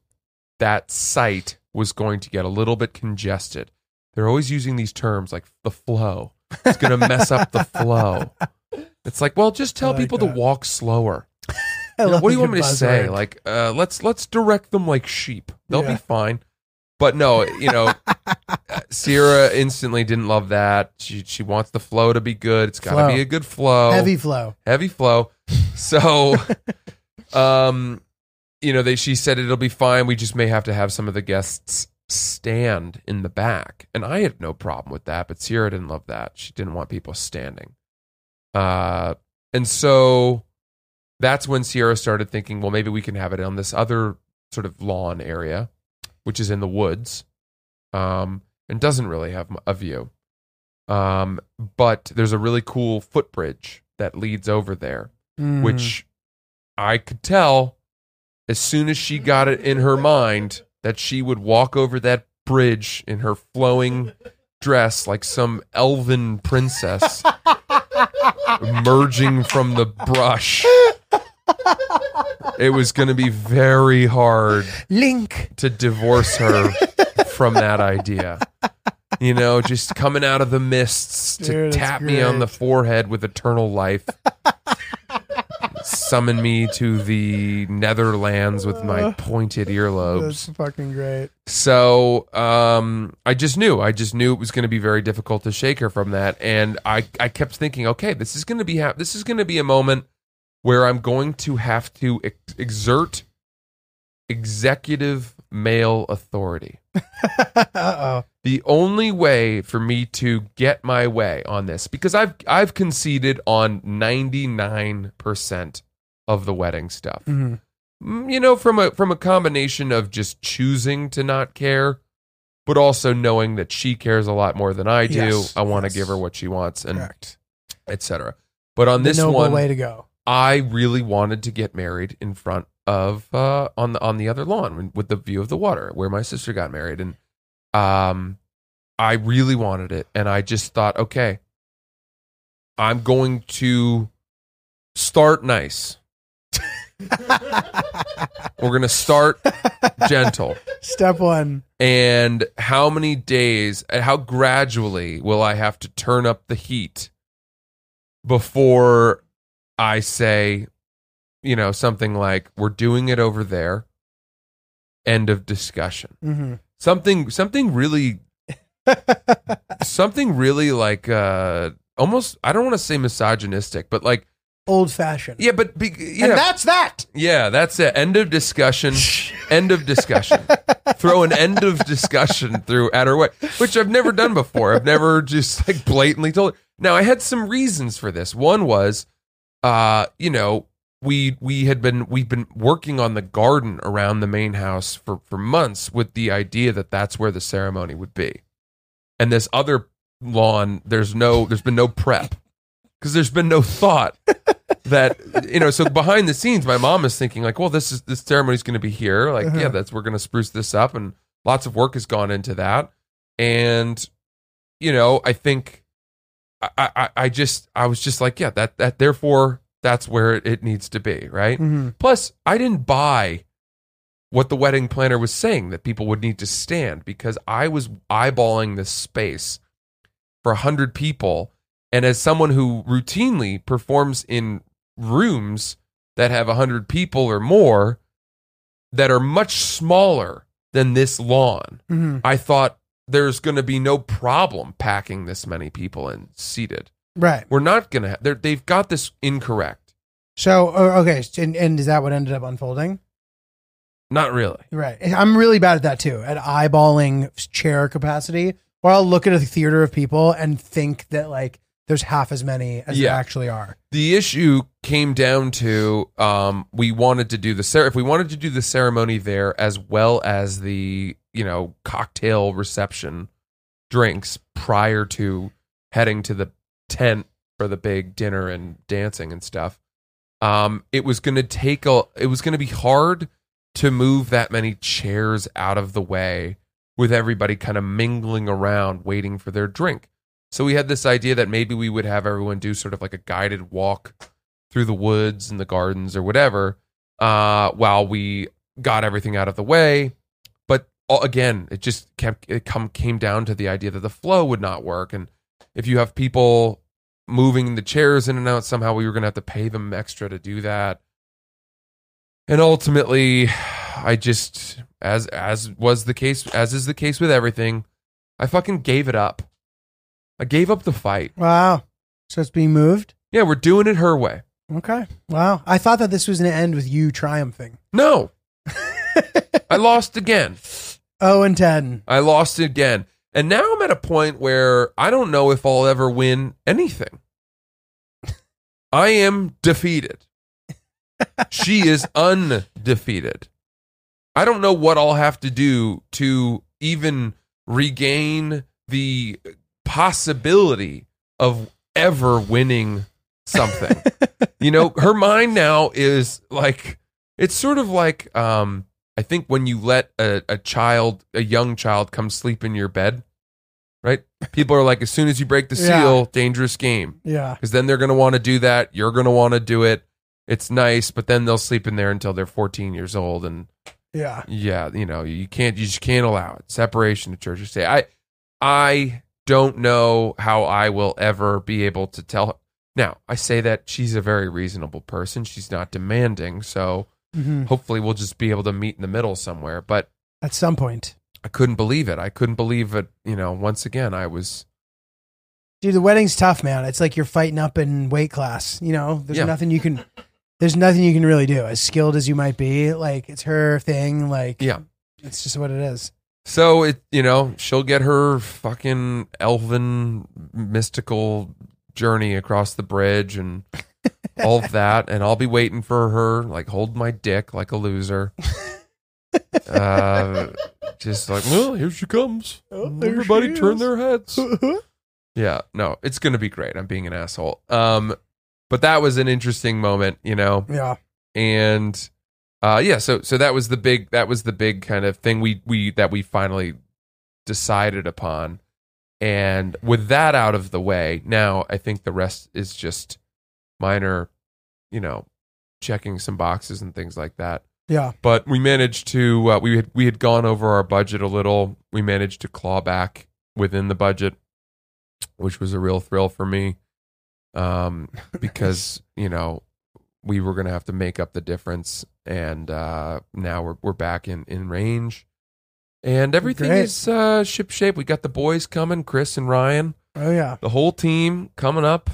that site was going to get a little bit congested. They're always using these terms like the flow. It's going to mess up the flow. <laughs> It's like, well, just tell like people that. to walk slower. <laughs> You know, what do you want me to say? Like, uh, let's let's direct them like sheep. They'll Yeah. be fine. But no, you know, <laughs> uh, Sierra instantly didn't love that. She she wants the flow to be good. It's got to be a good flow heavy flow. heavy flow. So, <laughs> um, you know, they she said it'll be fine. We just may have to have some of the guests stand in the back, and I had no problem with that. But Sierra didn't love that. She didn't want people standing. Uh, and so that's when Sierra started thinking, well, maybe we can have it on this other sort of lawn area, which is in the woods, um, and doesn't really have a view. Um, but there's a really cool footbridge that leads over there, Mm. which I could tell as soon as she got it in her mind that she would walk over that bridge in her flowing dress like some elven princess <laughs> emerging from the brush. It was going to be very hard Link. to divorce her from that idea. You know, just coming out of the mists to Dude, that's tap me on great. the forehead with eternal life. Summon me to the Netherlands with my pointed earlobes. That's fucking great. So um, I just knew. I just knew it was going to be very difficult to shake her from that, and I I kept thinking, okay, this is going to be ha- this is going to be a moment where I'm going to have to ex- exert executive male authority. <laughs> uh oh. The only way for me to get my way on this, because I've I've conceded on 99% of the wedding stuff Mhm. Mm, you know from a from a combination of just choosing to not care but also knowing that she cares a lot more than I do Yes, I want to yes. give her what she wants and etc but on The this one way to go. I really wanted to get married in front of uh on the on the other lawn with the view of the water where my sister got married. And um I really wanted it. And I just thought okay I'm going to start nice. <laughs> We're going to start gentle. Step one. and how many days and how gradually will I have to turn up the heat before I say, you know, something like, we're doing it over there. End of discussion. hmm Something, something really, <laughs> something really like, uh, almost, I don't want to say misogynistic, but like, Old fashioned. yeah, but, be, yeah, And that's that. yeah, that's it. End of discussion. <laughs> end of discussion. Throw an end of discussion through at her way, which I've never done before. I've never just like blatantly told her. Now I had some reasons for this. One was, uh, you know, we we had been we've been working on the garden around the main house for for months with the idea that that's where the ceremony would be, and this other lawn, there's no, there's been no prep because there's been no thought <laughs> that you know. So behind the scenes, my mom is thinking like, well, this is this ceremony's going to be here. Like, yeah, uh-huh. that's we're going to spruce this up, and lots of work has gone into that, and you know, I think I, I, I just I was just like, yeah, that that therefore that's where it needs to be, right? Mhm. Plus, I didn't buy what the wedding planner was saying that people would need to stand because I was eyeballing this space for 100 people. And as someone who routinely performs in rooms that have 100 people or more that are much smaller than this lawn, Mhm. I thought there's going to be no problem packing this many people in seated. Right. We're not going to they've got this incorrect. So okay, and, and is that what ended up unfolding? Not really. Right. I'm really bad at that too, at eyeballing chair capacity. Or I'll look at a theater of people and think that like there's half as many as Yeah. there actually are. the issue came down to um, we wanted to do the cer- if we wanted to do the ceremony there as well as the you know cocktail reception drinks prior to heading to the tent for the big dinner and dancing and stuff um, it was going to take a it was going to be hard to move that many chairs out of the way with everybody kind of mingling around waiting for their drink so we had this idea that maybe we would have everyone do sort of like a guided walk through the woods and the gardens or whatever, uh, while we got everything out of the way. But again, it just kept it come came down to the idea that the flow would not work, and if you have people moving the chairs in and out, somehow we were going to have to pay them extra to do that. And ultimately, I just as as was the case as is the case with everything, I fucking gave it up. I gave up the fight. Wow. So it's being moved? Yeah, we're doing it her way. Okay. Wow. I thought that this was going to end with you triumphing. No. <laughs> I lost again. Oh, and 10. I lost again. And now I'm at a point where I don't know if I'll ever win anything. <laughs> I am defeated. She is <laughs> undefeated. I don't know what I'll have to do to even regain the possibility of ever winning something. <laughs> you know, her mind now is like it's sort of like um I think when you let a, a child, a young child come sleep in your bed, right? People are like, as soon as you break the Yeah. seal, dangerous game. Yeah. Because then they're gonna want to do that. You're gonna want to do it. It's nice, but then they'll sleep in there until they're 14 years old and Yeah. yeah, you know, you can't, you just can't allow it. Separation of church and state. I, I don't know how I will ever be able to tell her. Now, I say that she's a very reasonable person. She's not demanding, so hmm hopefully we'll just be able to meet in the middle somewhere. But At some point. I couldn't believe it. I couldn't believe it. You know, once again, I was. Dude, the wedding's tough, man. It's like you're fighting up in weight class. You know, there's Yeah. nothing you can. There's nothing you can really do. As skilled as you might be, like it's her thing. Like, Yeah. it's just what it is. So it, you know, she'll get her fucking elven mystical journey across the bridge and all of that, and I'll be waiting for her, like hold my dick like a loser. Uh, just like, well, here she comes. Oh, Everybody she turn their heads. <laughs> Yeah, no, it's gonna be great. I'm being an asshole. Um, but that was an interesting moment, you know yeah. and uh yeah so so that was the big that was the big kind of thing we we that we finally decided upon and with that out of the way now i think the rest is just minor you know checking some boxes and things like that Yeah. but we managed to uh, we had we had gone over our budget a little we managed to claw back within the budget which was a real thrill for me um <laughs> because you know we were going to have to make up the difference and uh now we're we're back in in range and everything Great. is uh ship shape we got the boys coming Chris and Ryan Oh yeah. the whole team coming up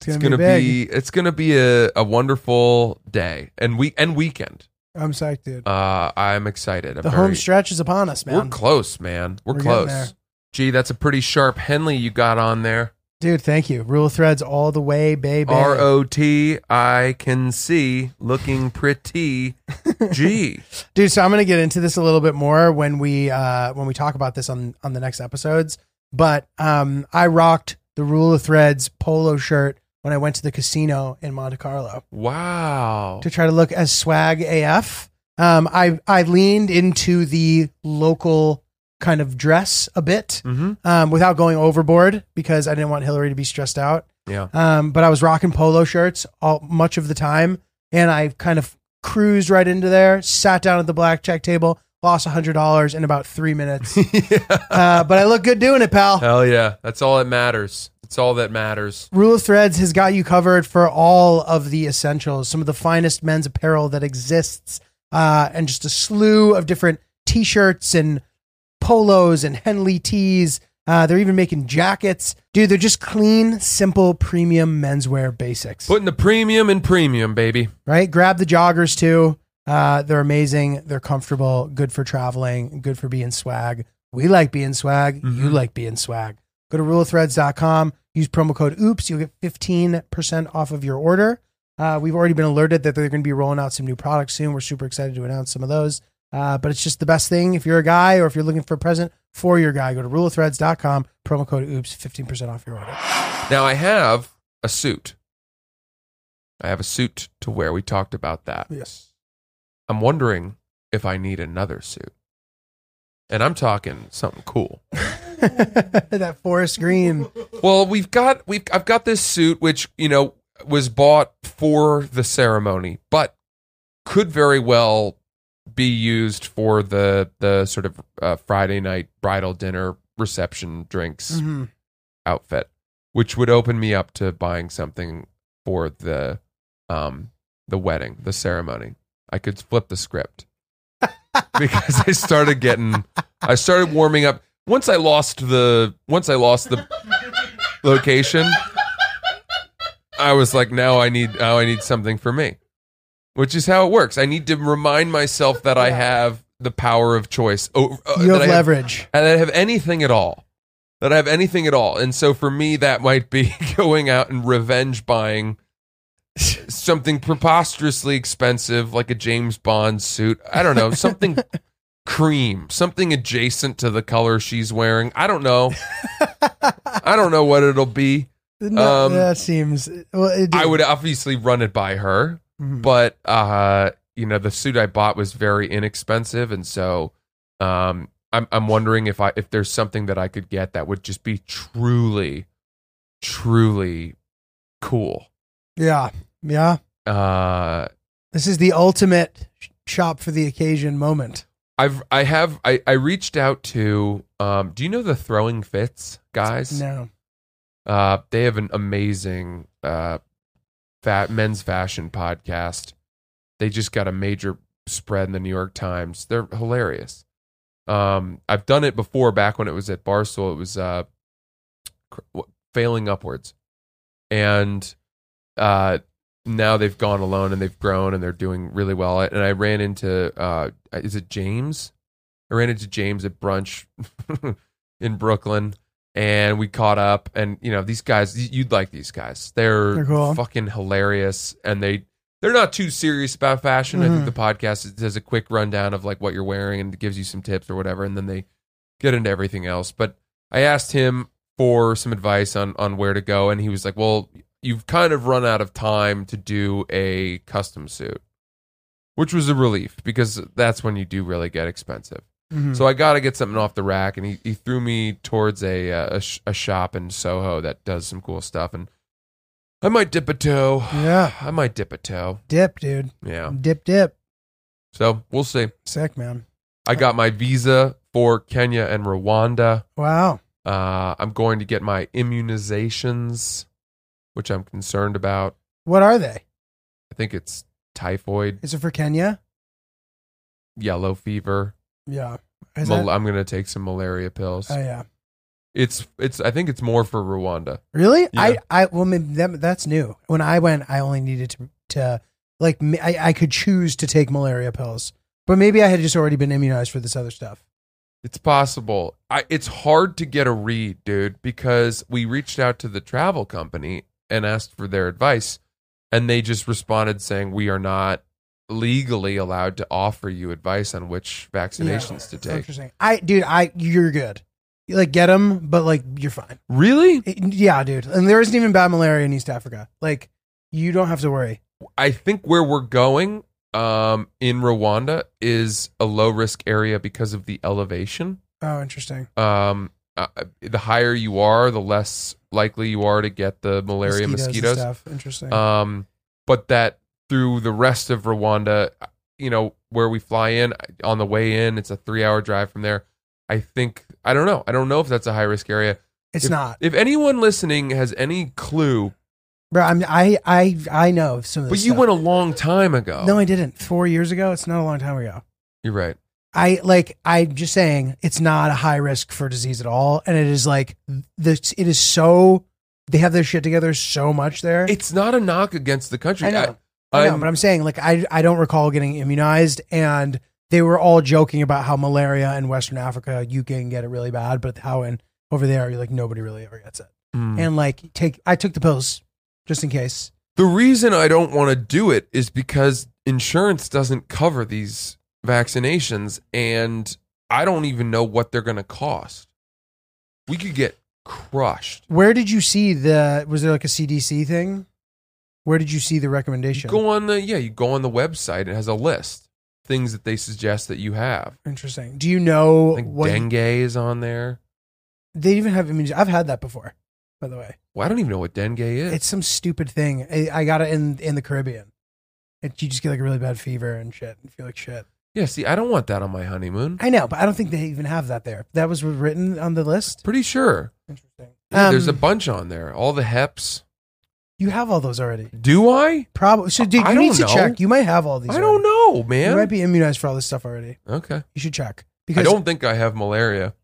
It's gonna, it's gonna be, be it's gonna be a, a wonderful day and week and weekend I'm psyched, dude. uh, I'm excited. I'm the very- home stretch is upon us, man. We're close, man. We're, We're close. Gee, that's a pretty sharp Henley you got on there. Dude, thank you. Rule of threads all the way, baby. R O T I can see looking <laughs> pretty <laughs> Gee. Dude, so I'm gonna get into this a little bit more when we uh when we talk about this on on the next episodes. But um I rocked the Rule of Threads polo shirt when I went to the casino in Monte Carlo Wow. to try to look as swag AF. Um I I leaned into the local kind of dress a bit Mm-hmm. um without going overboard because I didn't want Hillary to be stressed out. Yeah. Um, but I was rocking polo shirts all much of the time, and I kind of cruised right into there, sat down at the blackjack table, lost hundred dollars in about three minutes. <laughs> uh, but I look good doing it, pal. Hell yeah. That's all that matters. That's all that matters. Rule of Threads has got you covered for all of the essentials, some of the finest men's apparel that exists, uh, and just a slew of different T-shirts and polos and Henley tees. Uh, they're even making jackets, dude. They're just clean, simple, premium menswear basics. Putting the premium in premium, baby. right? Grab the joggers too. Uh, they're amazing. They're comfortable, good for traveling, good for being swag. We like being swag. You Mhm. like being swag. Go to ruleofthreads.com. Use promo code OOPS. You'll get 15% off of your order. Uh, we've already been alerted that they're going to be rolling out some new products soon. We're super excited to announce some of those. Uh, but it's just the best thing if you're a guy or if you're looking for a present for your guy. Go to ruleofthreads.com. Promo code OOPS. 15% off your order. Now I have a suit. I have a suit to wear. We talked about that. Yes. I'm wondering if I need another suit. And I'm talking something cool. <laughs> that forest green. Well, we've got we've I've got this suit which, you know, was bought for the ceremony, but could very well be used for the the sort of uh, Friday night bridal dinner reception drinks Mhm. outfit, which would open me up to buying something for the um the wedding, the ceremony. I could flip the script. <laughs> because I started getting I started warming up once I lost the once I lost the location I was like now I need now I need something for me. Which is how it works. I need to remind myself that I have the power of choice. Oh, uh, You have I leverage. and I have anything at all. That I have anything at all. And so for me, that might be <laughs> going out and revenge buying something preposterously expensive, like a James Bond suit. I don't know, something <laughs> cream, something adjacent to the color she's wearing. I don't know. I don't know what it'll be. No, Um, that seems. Well, it, I would obviously run it by her, Mhm. but uh, you know, the suit I bought was very inexpensive, and so um, I'm I'm wondering if I if there's something that I could get that would just be truly, truly cool. Yeah, yeah. Uh, This is the ultimate shop for the occasion moment. I've I have I I reached out to um. Do you know the Throwing Fits guys? No, Uh, they have an amazing uh, fat men's fashion podcast. They just got a major spread in the New York Times. They're hilarious. Um, I've done it before, back when it was at Barstool. It was uh, failing upwards, and uh, now they've gone alone and they've grown and they're doing really well. And I ran into uh, is it James? I ran into James at brunch <laughs> in Brooklyn and we caught up and you know these guys you'd like these guys they're, They're cool. fucking hilarious and they they're not too serious about fashion i Mhm. think the podcast does a quick rundown of like what you're wearing and gives you some tips or whatever and then they get into everything else but i asked him for some advice on on where to go and he was like well you've kind of run out of time to do a custom suit which was a relief because that's when you do really get expensive Mhm. so I got to get something off the rack, and he, he threw me towards a, uh, a sh- a shop in Soho that does some cool stuff, and I might dip a toe. Yeah. I might dip a toe. dip, dude. Yeah. Dip, dip. So we'll see. Sick, man. I got my visa for Kenya and Rwanda. Wow. Uh, I'm going to get my immunizations, which I'm concerned about. What are they? I think it's typhoid, Is it for Kenya? yellow fever. Yeah. Is Mal- that- I'm going to take some malaria pills. oh yeah. it's it's. I think it's more for Rwanda. Really? Yeah. I I well maybe that, that's new. When I went, I only needed to to like m- I I could choose to take malaria pills, but maybe I had just already been immunized for this other stuff. It's possible. I, it's hard to get a read, dude, because we reached out to the travel company and asked for their advice, and they just responded saying we are not legally allowed to offer you advice on which vaccinations to take. Interesting. I, dude, I, you're good. You, like, get them, but like, you're fine. Really? It- yeah, dude. And there isn't even bad malaria in East Africa. Like, you don't have to worry. I think where we're going um, in Rwanda is a low risk area because of the elevation. Oh, interesting. Um, uh, the higher you are, the less likely you are to get the malaria mosquitoes. stuff. Interesting. Um, but that through the rest of Rwanda, you know, where we fly in on the way in, it's a three hour drive from there. I think I don't know. I don't know if that's a high risk area. it's if, not, If anyone listening has any clue, bro. I'm, I, I, I know some of but you stuff. went a long time ago. No, I didn't. Four years ago. It's not a long time ago. you're right. I like. I'm just saying it's not a high risk for disease at all, and it is like this. It is so. They have their shit together so much there. It's not a knock against the country. I know. I, I know, but I'm saying like I I don't recall getting immunized, and they were all joking about how malaria in Western Africa you can get it really bad, but how in over there you're like nobody really ever gets it, Mm. and like take I took the pills just in case. The reason I don't want to do it is because insurance doesn't cover these vaccinations and I don't even know what they're going to cost. We could get crushed. Where did you see the? Was there like a CDC thing? Where did you see the recommendation? go on the yeah, you go on the website. It has a list things that they suggest that you have. Interesting. Do you know what dengue is on there. they even have? immun- I've had that before, by the way. Well, I don't even know what dengue is. It's some stupid thing. I, I got it in in the Caribbean. It, you just get like a really bad fever and shit and feel like shit. Yeah, see, I don't want that on my honeymoon. I know, but I don't think they even have that there. That was written on the list. Pretty sure. Interesting. Yeah, there's a Um, bunch on there. All the heps. You have all those already. Do I? Probably. So, dude, I you need don't to know. check. You might have all these. I don't already. know, man. You might be immunized for all this stuff already. okay. You should check because I because don't think I have malaria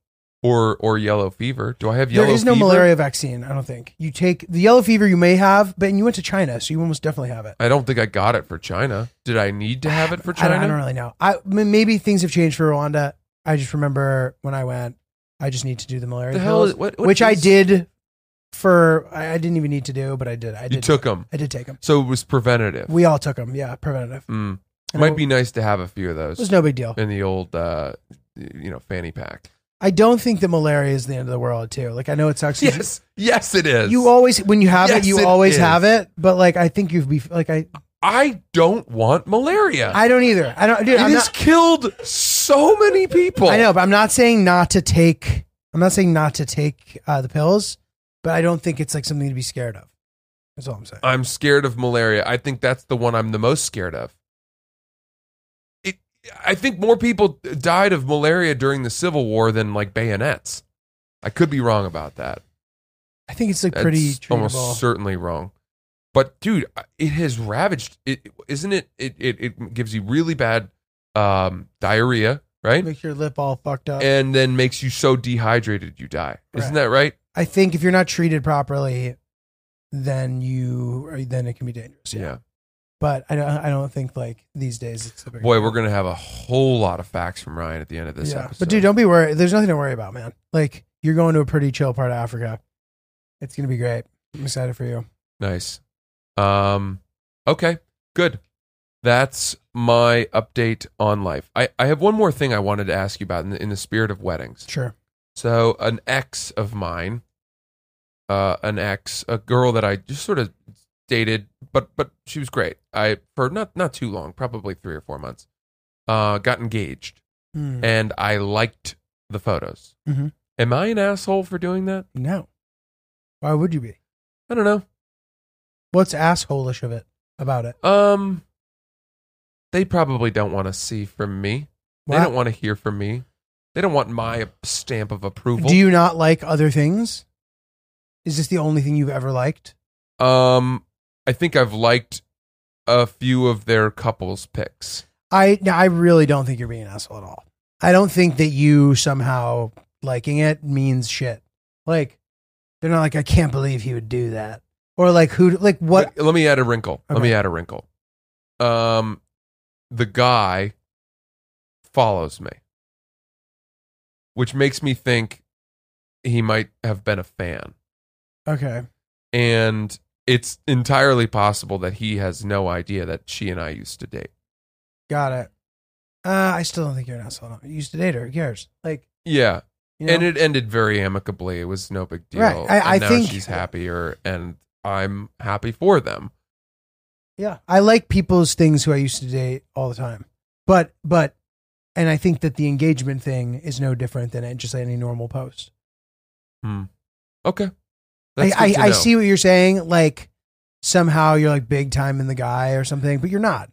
or or yellow fever. Do I have yellow There is no fever? malaria vaccine. I don't think you take the yellow fever. You may have, but you went to China, so you almost definitely have it. I don't think I got it for China. Did I need to have it for <sighs> I China? don't, I don't really know. I maybe things have changed for Rwanda. I just remember when I went, I just need to do the malaria the pills, is what, what which I did for. I, I didn't even need to do, but I did. I You took them, I did take them. so it was preventative. We all took them. Yeah, preventative. Mm. Might it, be nice to have a few of those. It was no big deal. in the old, uh, you know, fanny pack. I don't think that malaria is the end of the world too. Like I know it sucks. Yes, yes, it is. You always when you have Yes, it, you it always is. have it. But like I think you've be like I I don't want malaria. I don't either. I don't. Dude, It I'm has not. killed so many people. I know, but I'm not saying not to take. I'm not saying not to take uh, the pills, but I don't think it's like something to be scared of. That's all I'm saying. I'm scared of malaria. I think that's the one I'm the most scared of. I think more people died of malaria during the Civil War than like bayonets. I could be wrong about that. I think it's like That's pretty treatable. almost certainly wrong. But dude, it has ravaged. It isn't it. It it, it gives you really bad um, diarrhea, right? Make your lip all fucked up. And then makes you so dehydrated you die. Isn't Right. that right? I think if you're not treated properly, then you then it can be dangerous. Yeah. But I don't. I don't think like these days it's a big Boy, we're gonna have a whole lot of facts from Ryan at the end of this yeah. episode. But dude, don't be worried. There's nothing to worry about, man. Like you're going to a pretty chill part of Africa. It's gonna be great. I'm excited for you. Nice. Um okay, good. That's my update on life. I, I have one more thing I wanted to ask you about in the, in the spirit of weddings. Sure. So an ex of mine, uh an ex, a girl that I just sort of dated, but but she was great. I for not not too long, probably 3 or 4 months. Uh got engaged Hmm. and I liked the photos. Mhm. Am I an asshole for doing that? No. Why would you be? I don't know. What's assholish of it about it? Um, they probably don't want to see from me. They don't want to hear from me. They don't want my stamp of approval. Do you not like other things? Is this the only thing you've ever liked? um, I think I've liked a few of their couples picks. I no, I really don't think you're being an asshole at all. I don't think that you somehow liking it means shit. Like they're not like I can't believe he would do that, or like who like what? Let, let me add a wrinkle. Let me add a wrinkle. Um, the guy follows me. which makes me think he might have been a fan. Okay. And it's entirely possible that he has no idea that she and I used to date. Got it. Uh, I still don't think you're an asshole. You used to date her. Who cares? Like, Yeah. you know? And it ended very amicably. It was no big deal. Right. I- I now think- she's happier and I'm happy for them. Yeah, I like people's things who I used to date all the time, but but, and I think that the engagement thing is no different than just any normal post. Hmm. Okay. I I, good I see what you're saying. Like somehow you're like big time in the guy or something, but you're not.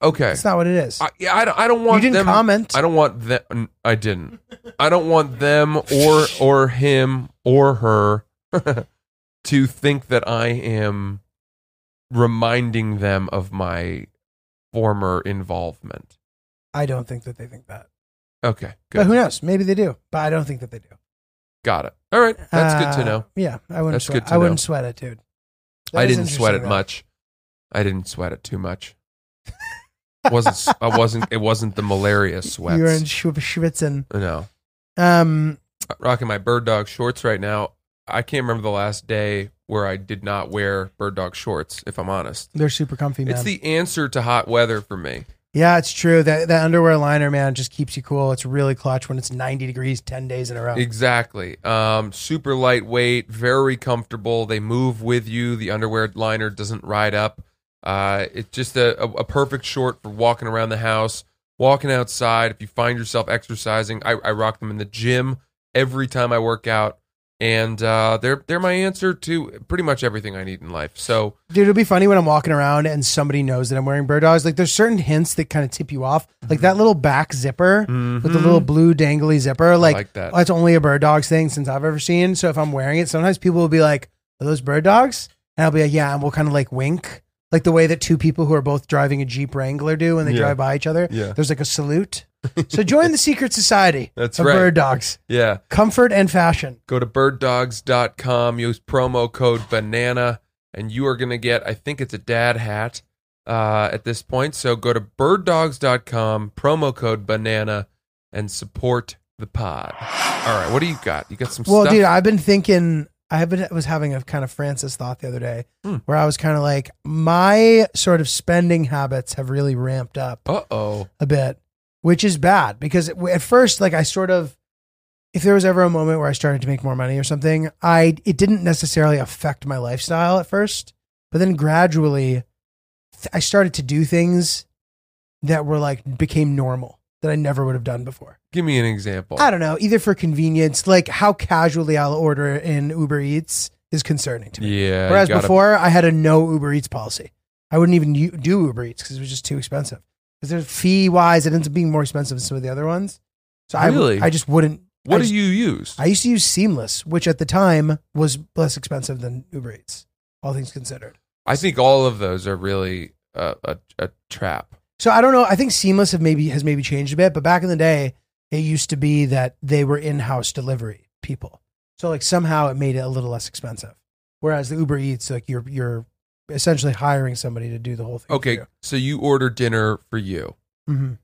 Okay. That's not what it is. I, yeah, I don't, I don't you want didn't them. comment. I don't want them. I didn't. I don't want them or or him or her <laughs> to think that I am reminding them of my former involvement. I don't think that they think that. Okay, But who knows? Maybe they do. But I don't think that they do. Got it. All right, that's good to Uh, know. Yeah, I wouldn't. That's sweat. good to I wouldn't know. sweat it, dude. That I didn't sweat it though. much. I didn't sweat it too much. wasn't I wasn't it wasn't the malaria sweat. You were in Schw- Schwitzen. no. Um, rocking my bird dog shorts right now. I can't remember the last day where I did not wear bird dog shorts, if I'm honest. they're super comfy, man. It's the answer to hot weather for me. Yeah, it's true. That that underwear liner, man, just keeps you cool. It's really clutch when it's 90 degrees 10 days in a row. Exactly. Um, super lightweight, very comfortable. They move with you. The underwear liner doesn't ride up. Uh, it's just a, a, a perfect short for walking around the house, walking outside. If you find yourself exercising, I, I rock them in the gym every time I work out. And uh, they're they're my answer to pretty much everything I need in life. So Dude, it'll be funny when I'm walking around and somebody knows that I'm wearing bird dogs. Like there's certain hints that kind of tip you off. Like that little back zipper with the little blue dangly zipper. Like, like that. that's only a bird dogs thing since I've ever seen. So if I'm wearing it, sometimes people will be like, Are those bird dogs? And I'll be like, Yeah, and we'll kind of like wink. Like the way that two people who are both driving a Jeep Wrangler do when they Yeah. drive by each other. Yeah. There's like a salute. So join the secret society <laughs> That's of right. bird dogs. yeah. Comfort and fashion. Go to birddogs.com, use promo code banana, and you are going to get, I think it's a dad hat uh, at this point. So go to birddogs.com, promo code banana, and support the pod. All right, what do you got? You got some Well, stuff? dude, I've been thinking. I have been was having a kind of Francis thought the other day, Hmm. where I was kind of like, my sort of spending habits have really ramped up uh oh. a bit, which is bad because at first, like, I sort of, if there was ever a moment where I started to make more money or something, I it didn't necessarily affect my lifestyle at first, but then gradually, th- I started to do things that were like became normal that I never would have done before. Give me an example. I don't know, either for convenience, like how casually I'll order in Uber Eats is concerning to me. yeah. Whereas gotta- before, I had a no Uber Eats policy. I wouldn't even u- do Uber Eats because it was just too expensive. Because there's fee wise, it ends up being more expensive than some of the other ones. So I, Really? I just wouldn't. What I do just- you use? I used to use Seamless, which at the time was less expensive than Uber Eats, all things considered. I think all of those are really a, a, a trap. So I don't know. I think Seamless have maybe has maybe changed a bit, but back in the day, it used to be that they were in-house delivery people. So like somehow it made it a little less expensive. Whereas the Uber Eats, like you're you're essentially hiring somebody to do the whole thing. Okay, so you order dinner for you. hmm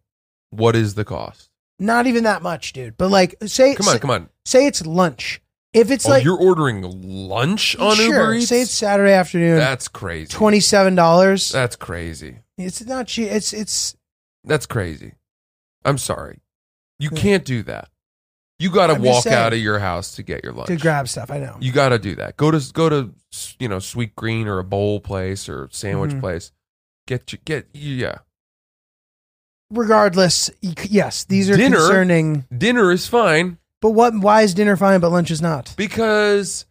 What is the cost? Not even that much, dude. But like, say Come on, say, come on. say it's lunch. If it's oh, like you're ordering lunch on sure, Uber Eats? say it's Saturday afternoon, That's crazy. twenty seven dollars. That's crazy. It's not cheap. It's it's That's crazy. I'm sorry. You Yeah. can't do that. You got to I'm just walk saying. out of your house to get your lunch. to grab stuff. I know. You got to do that. Go to go to you know Sweetgreen or a bowl place or sandwich Mhm. place. Get you get yeah. Regardless, y- yes, these are Dinner? concerning. Dinner is fine But what? Why is dinner fine but lunch is not? because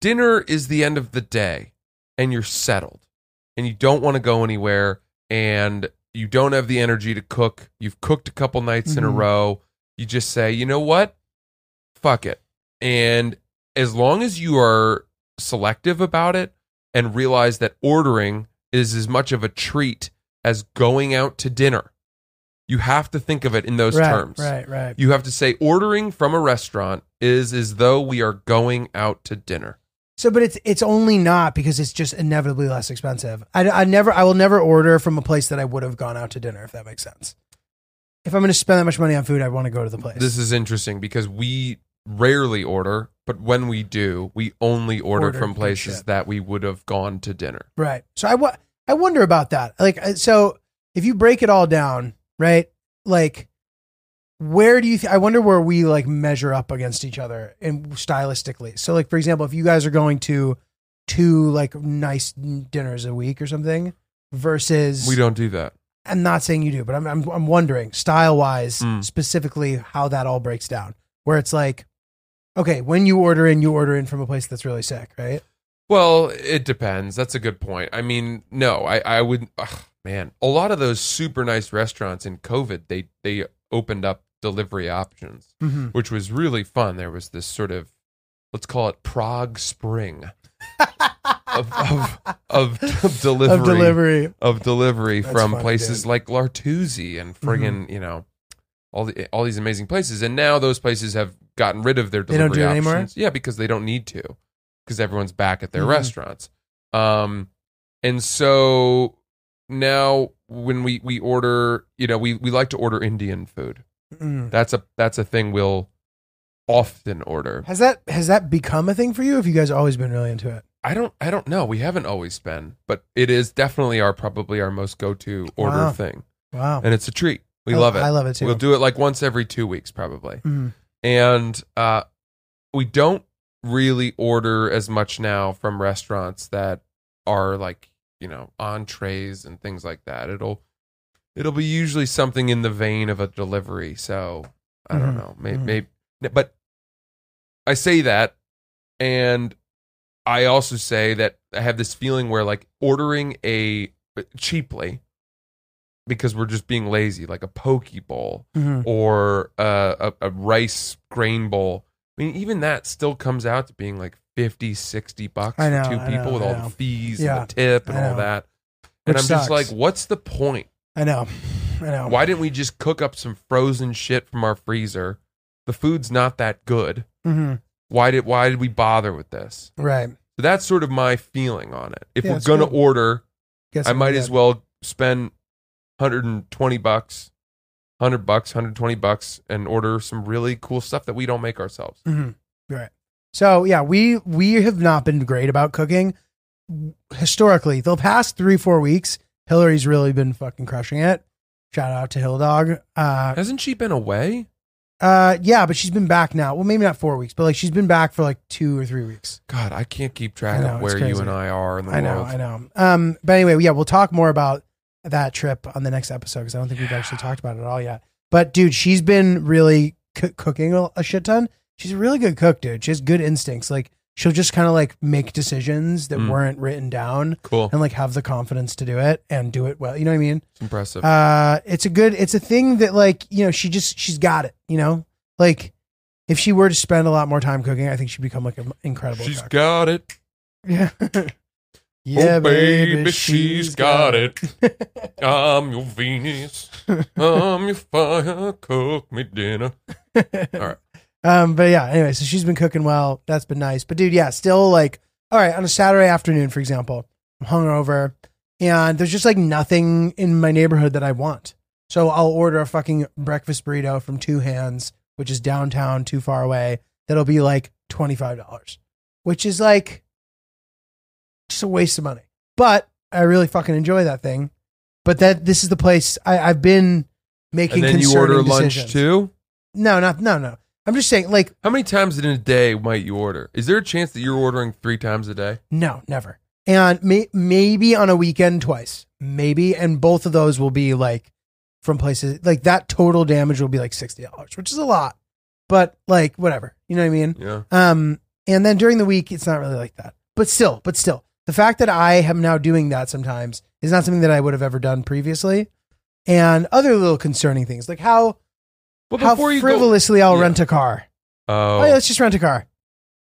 dinner is the end of the day and you're settled and you don't want to go anywhere and you don't have the energy to cook. You've cooked a couple nights in a Mhm. row. You just say, "You know what? Fuck it." And as long as you are selective about it and realize that ordering is as much of a treat as going out to dinner. You have to think of it in those right, terms. right, right. You have to say ordering from a restaurant is as though we are going out to dinner. So, but it's it's only not because it's just inevitably less expensive. I, I never, I will never order from a place that I would have gone out to dinner if that makes sense. If I'm going to spend that much money on food, I want to go to the place. This is interesting because we rarely order, but when we do, we only order, Order from places shit. that we would have gone to dinner. Right. So I wa- I wonder about that. Like uh, so if you break it all down, right? Like where do you th- I wonder where we like measure up against each other and stylistically. So like for example, if you guys are going to two like nice dinners a week or something versus We don't do that. I'm not saying you do, but I'm I'm, I'm wondering style-wise Mm. specifically how that all breaks down. Where it's like okay, when you order in, you order in from a place that's really sick, right? Well, it depends. That's a good point. I mean, no, I, I would, ugh, man, a lot of those super nice restaurants in COVID, they, they opened up delivery options, Mm-hmm. which was really fun. There was this sort of, let's call it Prague Spring <laughs> of, of, of, of <laughs> delivery, Of delivery. of delivery That's from funny, places dude. like L'Artusi and friggin', you know, all the all these amazing places. And now those places have gotten rid of their They delivery don't do options. Yeah, because they don't need to, because everyone's back at their Mhm. restaurants. Um, and so now when we we order, you know, we we like to order Indian food. Mm. That's a that's a thing we'll often order. Has that has that become a thing for you? Have you guys always been really into it? I don't I don't know. We haven't always been, but it is definitely our probably our most go to order Wow. thing, Wow, and it's a treat. We I- love it. I love it too. We'll do it like once every two weeks, probably. Mhm. And uh, we don't really order as much now from restaurants that are like you know entrees and things like that. It'll it'll be usually something in the vein of a delivery. So I don't Mhm. know, maybe, Mhm. maybe, but I say that, and I also say that I have this feeling where like ordering a cheaply because we're just being lazy, like a poke bowl Mhm. or uh, a, a rice grain bowl. I mean, even that still comes out to being like 50, 60 bucks know, for two I people know, with I all know. the fees Yeah, and the tip and all that. And Which I'm just like, what's the point? I know, I know. Why didn't we just cook up some frozen shit from our freezer? The food's not that good. hmm Why did why did we bother with this? Right. So that's sort of my feeling on it. If Yeah, we're gonna good. order, Guess I might as well spend 120 bucks, 100 bucks, 120 bucks and order some really cool stuff that we don't make ourselves. Mhm. Right. So yeah, we we have not been great about cooking historically. The past three four weeks, Hillary's really been fucking crushing it. Shout out to Hill Dog. Uh, Hasn't she been away? Uh, yeah, but she's been back now. Well, maybe not four weeks, but like she's been back for like two or three weeks. God, I can't keep track I know, of it's where you crazy. and I are in the I know, world. I know. Um, but anyway, yeah, we'll talk more about that trip on the next episode because I don't think we've actually talked about it at all yet. But dude, she's been really coo- cooking a, a shit ton. She's a really good cook, dude. She has good instincts. Like she'll just kind of like make decisions that Mm. weren't written down Cool. and like have the confidence to do it and do it well. You know what I mean? It's impressive. Uh, it's a good. It's a thing that like you know she just she's got it. You know, like if she were to spend a lot more time cooking, I think she'd become like an incredible she's cook. got it. Yeah. <laughs> yeah, oh, baby, she's got it. I'm your Venus. <laughs> I'm your fire. Cook me dinner. <laughs> All right. Um, but yeah, anyway, so she's been cooking well. That's been nice. But dude, yeah, still like, all right, on a Saturday afternoon, for example, I'm hungover and there's just like nothing in my neighborhood that I want. So I'll order a fucking breakfast burrito from Two Hands, which is downtown, too far away. That'll be like $25, which is like just a waste of money. But I really fucking enjoy that thing. But that this is the place I, I've been making And then you order lunch too? No, not no, no. I'm just saying, like, How many times in a day might you order? Is there a chance that you're ordering three times a day? no, never. And may, maybe on a weekend twice, maybe, and both of those will be like from places like that. Total damage will be like sixty dollars, which is a lot, but like whatever, you know what I mean. Yeah. Um, and then during the week, it's not really like that. But still, but still, the fact that I am now doing that sometimes is not something that I would have ever done previously. And other little concerning things like how But how before you go, frivolously I'll Yeah. rent a car. oh, Oh yeah, let's just rent a car.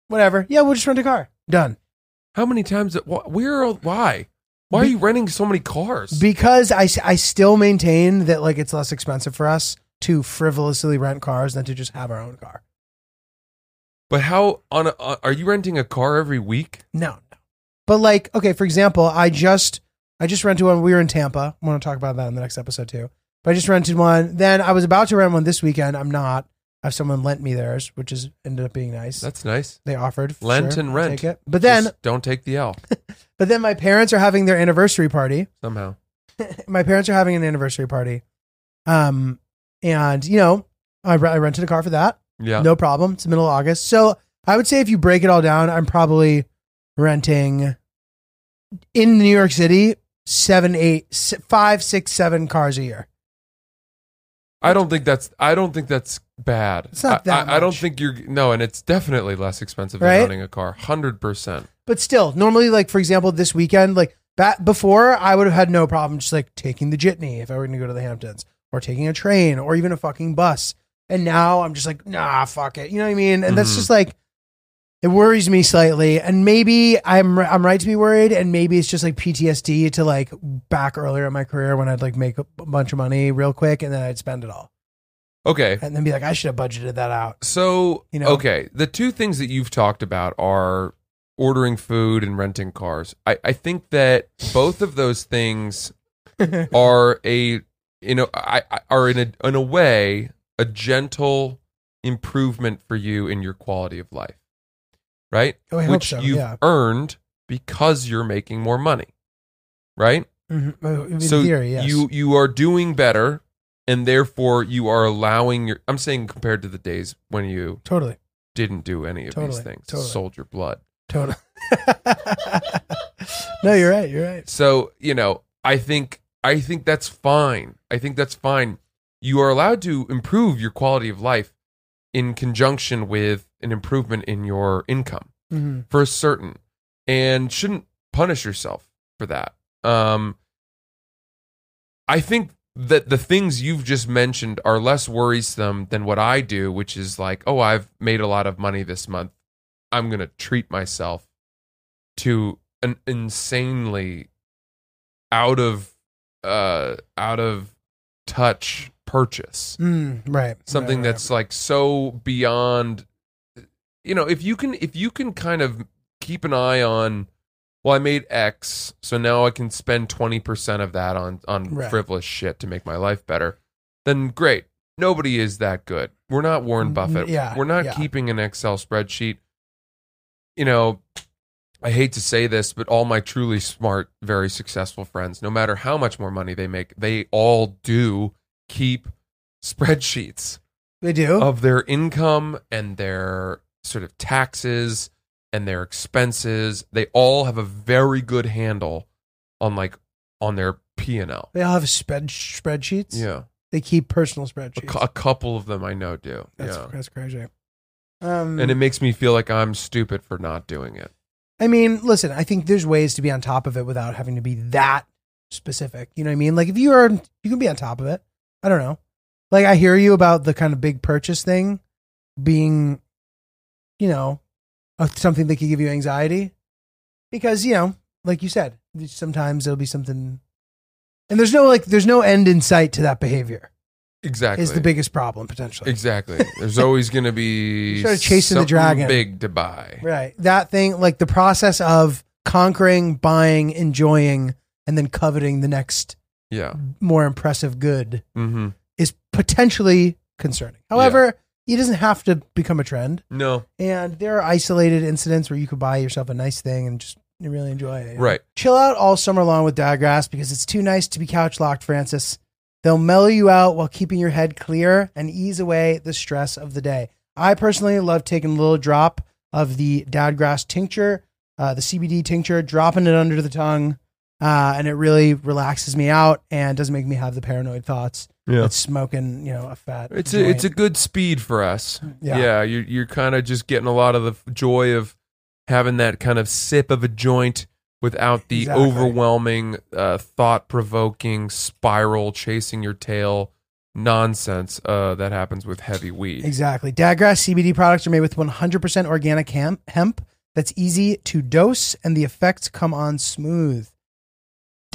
Whatever. Yeah, we'll just rent a car. Done. how many times? wh- Where? Why? Why are Be- you renting so many cars? Because I, s- I still maintain that like it's less expensive for us to frivolously rent cars than to just have our own car. but how? On a, uh, are you renting a car every week? No, no. But like, okay, for example, I just I just rented one. We were in Tampa. I want to talk about that in the next episode too. But I just rented one. Then I was about to rent one this weekend. I'm not. I have someone lent me theirs, which is ended up being nice. That's nice. they offered Lent Sure, and I'll rent. take it. But then, Just don't take the L <laughs> but then my parents are having their anniversary party. somehow. <laughs> my parents are having an anniversary party, um, and you know, I, re- I rented a car for that. Yeah. No problem. It's the middle of August. So I would say if you break it all down, I'm probably renting in New York City seven, eight, s- five, six, seven cars a year. I don't think that's. I don't think that's bad. It's not I- that I, I don't much. think you're. No, and it's definitely less expensive Right? than owning a car. Hundred percent. But still, normally, like for example, this weekend, like back before, I would have had no problem just like taking the jitney if I were going to go to the Hamptons, or taking a train, or even a fucking bus. And now I'm just like, nah, fuck it. You know what I mean? And that's Mhm. just like, it worries me slightly. And maybe I'm I'm right to be worried, and maybe it's just like PTSD to like back earlier in my career when I'd like make a bunch of money real quick and then I'd spend it all, Okay. and then be like, I should have budgeted that out. So You know? okay, the two things that you've talked about are ordering food and renting cars. I, I think that both of those things <laughs> are a you know I, I are in a in a way a gentle improvement for you in your quality of life, right? Oh, Which so, you've yeah. earned because you're making more money, right? Mhm. In so theory, yes. you you are doing better, and therefore you are allowing your. I'm saying compared to the days when you totally, didn't do any of Totally, these things, totally. sold your blood. totally. <laughs> no, you're right. You're right. So you know, I think I think that's fine. I think that's fine. You are allowed to improve your quality of life in conjunction with an improvement in your income hmm for certain, and shouldn't punish yourself for that. Um, I think that the things you've just mentioned are less worrisome than what I do, which is like, oh, I've made a lot of money this month. I'm going to treat myself to an insanely out of uh out of touch purchase. Mm, right. Something Right, right. that's like so beyond you know, if you can if you can kind of keep an eye on well, I made X, so now I can spend 20% of that on on Right. frivolous shit to make my life better. Then great. Nobody is that good. We're not Warren Buffett. yeah, We're not yeah. keeping an Excel spreadsheet. You know, I hate to say this, but all my truly smart, very successful friends, no matter how much more money they make, they all do keep spreadsheets they do. of their income and their sort of taxes and their expenses. They all have a very good handle on like on their P and L. they all have spread spreadsheets. Yeah, They keep personal a, spreadsheets. a couple of them I know do. that's yeah, that's crazy. Um, and it makes me feel like I'm stupid for not doing it. I mean, listen, I think there's ways to be on top of it without having to be that specific. You know what I mean? Like if you are, you can be on top of it. I don't know. Like I hear you about the kind of big purchase thing being, you know, something that could give you anxiety because you know, like you said, sometimes it'll be something, and there's no like, there's no end in sight to that behavior. Exactly. Is the biggest problem potentially. Exactly. There's always going to be <laughs> You started chasing the dragon. big to buy. Right. That thing, like the process of conquering, buying, enjoying, and then coveting the next Yeah. more impressive good Mm-hmm. is potentially concerning. However, it doesn't have to become a trend. No. And there are isolated incidents where you could buy yourself a nice thing and just really enjoy it. Right. Chill out all summer long with Dadgrass because it's too nice to be couch locked, Francis. They'll mellow you out while keeping your head clear and ease away the stress of the day. I personally love taking a little drop of the Dadgrass tincture, uh, the CBD tincture, dropping it under the tongue, uh, and it really relaxes me out and doesn't make me have the paranoid thoughts. Yeah. It's smoking, you know, a fat. It's a it's a good speed for us. Yeah. Yeah, you're you're kind of just getting a lot of the joy of having that kind of sip of a joint without the Exactly. overwhelming, uh, thought provoking spiral chasing your tail nonsense uh, that happens with heavy weed. Exactly. Dadgrass CBD products are made with 100% organic hemp, hemp that's easy to dose, and the effects come on smooth.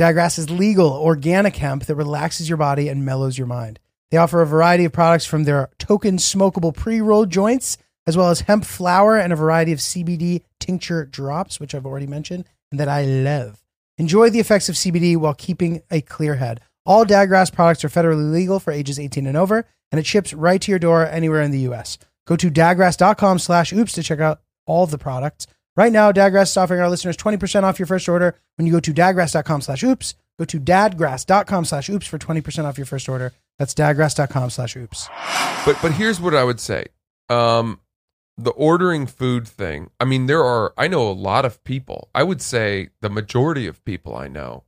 Dadgrass is legal, organic hemp that relaxes your body and mellows your mind. They offer a variety of products from their token smokable pre rolled joints, as well as hemp flower and a variety of CBD tincture drops, which I've already mentioned and that I love. Enjoy the effects of CBD while keeping a clear head. All Dadgrass products are federally legal for ages 18 and over, and it ships right to your door anywhere in the U.S. Go to dadgrass.com slash oops to check out all the products. Right now, Dadgrass is offering our listeners 20% off your first order when you go to dadgrass.com slash oops. Go to dadgrass.com slash oops for 20% off your first order. That's dadgrass.com slash oops. But but here's what I would say. Um the ordering food thing. I mean, there are I know a lot of people. I would say the majority of people I know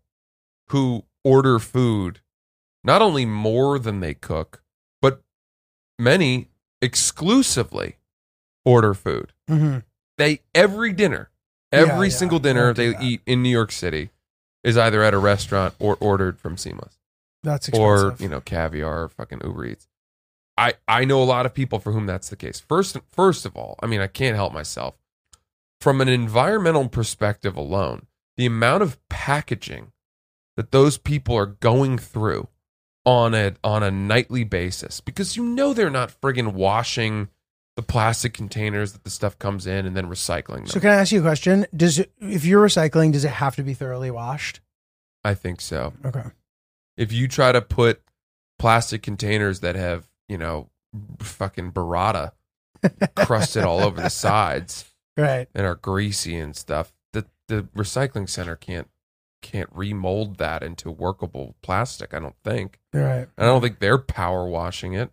who order food not only more than they cook, but many exclusively order food. Mm-hmm. They every dinner, every yeah, single I dinner they that. eat in New York City is either at a restaurant or ordered from Seamless That's or you know caviar or fucking Uber Eats. I I know a lot of people for whom that's the case. First first of all, I mean I can't help myself. From an environmental perspective alone, the amount of packaging that those people are going through on a on a nightly basis because you know they're not friggin' washing the plastic containers that the stuff comes in and then recycling them. So can I ask you a question? Does it, if you're recycling, does it have to be thoroughly washed? I think so. Okay. if you try to put plastic containers that have you know fucking burrata <laughs> crusted all over the sides Right. and are greasy and stuff the the recycling center can't can't remold that into workable plastic i don't think Right. i don't think they're power washing it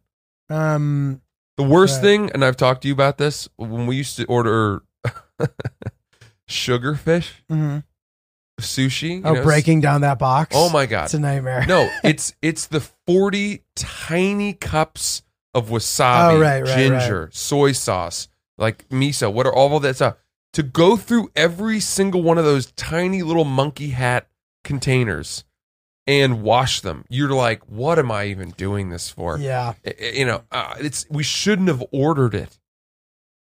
Um. The worst Right. thing and i've talked to you about this when we used to order <laughs> sugarfish mhm. sushi you Oh, know, breaking down that box. oh my god It's a nightmare. No, <laughs> it's it's the 40 tiny cups of wasabi, Oh, right, right, ginger, soy sauce, like miso, what are all of that stuff. To go through every single one of those tiny little monkey hat containers and wash them. You're like, what am I even doing this for? Yeah. You know, uh, it's we shouldn't have ordered it.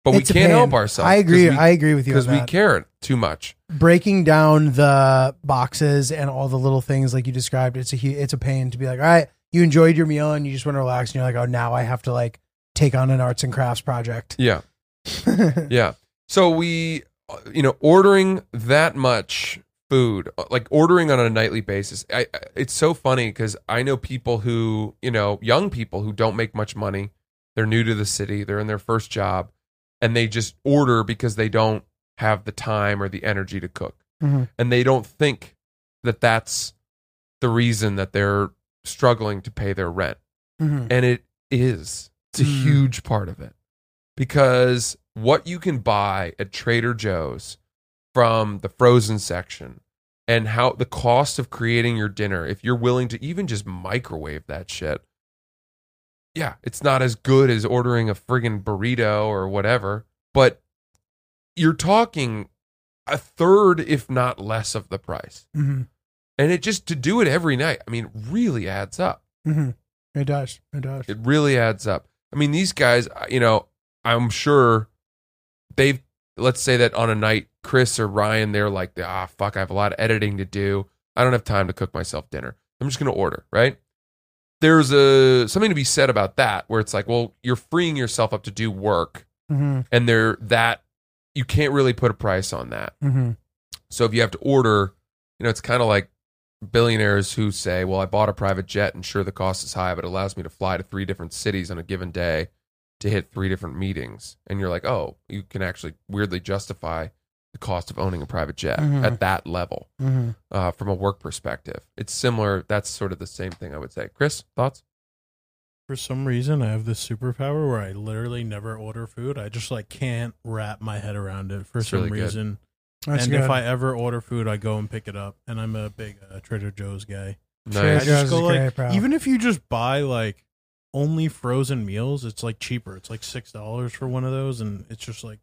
But It's we can't help ourselves. I agree. we- I agree with you because we care too much. breaking down the boxes and all the little things like you described. It's a it's a pain to be like, all right, you enjoyed your meal and you just want to relax, and you're like, oh, now I have to like take on an arts and crafts project. Yeah. <laughs> Yeah. So we, uh, you know, ordering that much food, uh, like ordering on a nightly basis. I, I- it's so funny because I know people who, you know, young people who don't make much money. They're new to the city. They're in their first job, and they just order because they don't have the time or the energy to cook, Mhm. and they don't think that that's the reason that they're struggling to pay their rent Mhm. and it is it's a Mm. huge part of it because what you can buy at trader joe's from the frozen section and how the cost of creating your dinner if you're willing to even just microwave that shit yeah it's not as good as ordering a friggin burrito or whatever but you're talking a third if not less of the price Mhm. and it just to do it every night i mean really adds up Mhm. It does. It does. it really adds up. I mean, these guys, you know, I'm sure they've, let's say that on a night, Chris or Ryan, they're like, ah, fuck, I have a lot of editing to do. I don't have time to cook myself dinner. I'm just going to order, right? There's a something to be said about that where it's like, well, you're freeing yourself up to do work Mhm. and there that you can't really put a price on that. Mhm. So if you have to order, you know, it's kind of like billionaires who say, "Well, I bought a private jet, and sure, the cost is high, but it allows me to fly to three different cities on a given day to hit three different meetings." And you're like, "Oh, you can actually weirdly justify the cost of owning a private jet Mhm. at that level Mhm. uh, from a work perspective." It's similar. That's sort of the same thing, I would say. Chris, thoughts? For some reason, I have this superpower where I literally never order food. I just like can't wrap my head around it for It's some really reason. That's and good. if I ever order food, I go and pick it up. And I'm a big uh, Trader Joe's guy. Trader I Nice. Joe's is go like, great, bro. even if you just buy like only frozen meals, it's like cheaper. It's like six dollars for one of those, and it's just like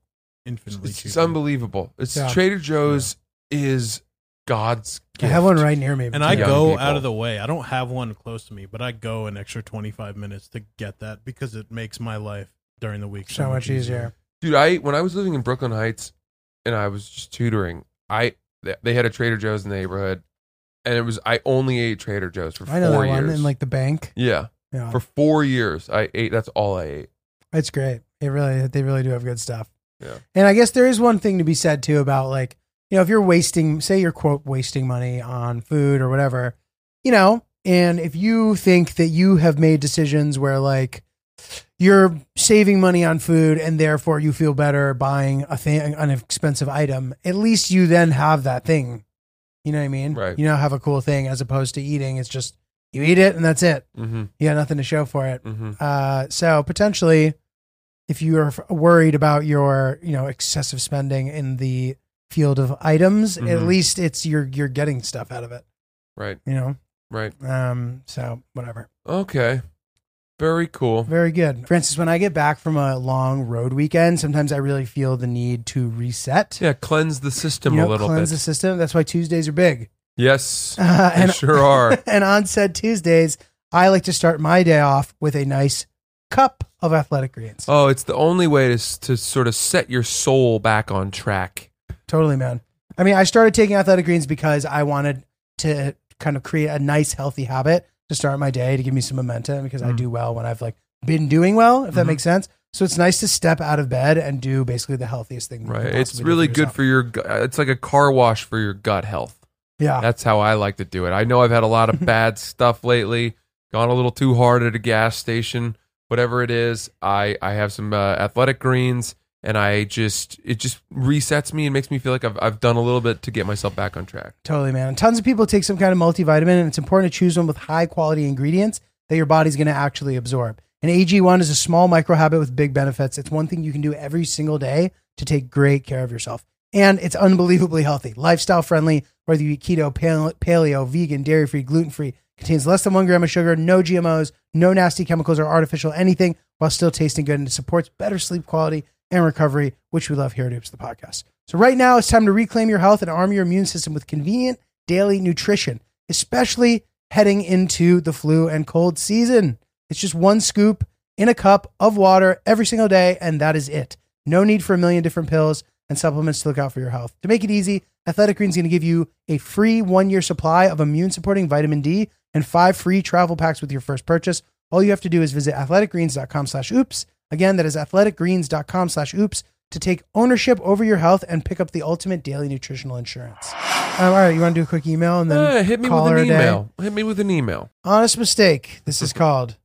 infinitely It's, cheaper. it's unbelievable. It's Yeah. Trader Joe's is God's gift. I gift. have one right near me. And I young go people. out of the way. I don't have one close to me, but I go an extra 25 minutes to get that because it makes my life during the week so much easier. dude i when i was living in brooklyn heights and i was just tutoring i th- they had a trader joe's in the neighborhood and it was i only ate trader joe's for I know four that one years in like the bank. yeah Yeah, for four years i ate that's all i ate it's great. It really, they really do have good stuff. Yeah. And I guess there is one thing to be said too about like, you know, if you're wasting, say you're quote wasting money on food or whatever, you know, And if you think that you have made decisions where like you're saving money on food and therefore you feel better buying a thing an expensive item, at least you then have that thing. You know what I mean? Right. You now have a cool thing as opposed to eating. It's just you eat it and that's it. Mm-hmm. You got nothing to show for it. Mm-hmm. Uh, so potentially, if you are f- worried about your you know excessive spending in the field of items, at Mhm. least it's you're you're getting stuff out of it. Right. You know. Right. Um. So whatever. Okay. Very cool. Very good, Francis. When I get back from a long road weekend, sometimes I really feel the need to reset. Yeah, cleanse the system you know, a little cleanse bit. the system. That's why Tuesdays are big. Yes, <laughs> Uh, they and sure are. <laughs> and on said Tuesdays, I like to start my day off with a nice cup of athletic greens. Oh, it's the only way to to sort of set your soul back on track. Totally, man. I mean, I started taking athletic greens because I wanted to kind of create a nice, healthy habit to start my day to give me some momentum because I Mm. do well when I've like been doing well, if that Mhm. makes sense. So it's nice to step out of bed and do basically the healthiest thing. Right. It's really good for your. It's like a car wash for your gut health. Yeah. That's how I like to do it. I know I've had a lot of <laughs> bad stuff lately. Gone a little too hard at a gas station. Whatever it is, I I have some uh, athletic greens, and I just it just resets me and makes me feel like I've I've done a little bit to get myself back on track. Totally, man. And tons of people take some kind of multivitamin, and it's important to choose one with high quality ingredients that your body's going to actually absorb. And AG1 is a small micro habit with big benefits. It's one thing you can do every single day to take great care of yourself. And it's unbelievably healthy, lifestyle friendly, whether you eat keto, paleo, vegan, dairy free, gluten free. Contains less than one gram of sugar, no GMOs, no nasty chemicals or artificial anything, while still tasting good. And it supports better sleep quality and recovery, which we love here at Oops the podcast. So right now it's time to reclaim your health and arm your immune system with convenient daily nutrition, especially heading into the flu and cold season. It's just one scoop in a cup of water every single day, and that is it. No need for a million different pills and supplements to look out for your health. To make it easy, Athletic Greens is going to give you a free one year supply of immune supporting vitamin D and five free travel packs with your first purchase. All you have to do is visit athleticgreens.com slash oops. Again, that is athleticgreens.com slash oops to take ownership over your health and pick up the ultimate daily nutritional insurance. Um, all right, you want to do a quick email and then Eh, hit me with an email. Hit me with an email. Honest mistake, this is called.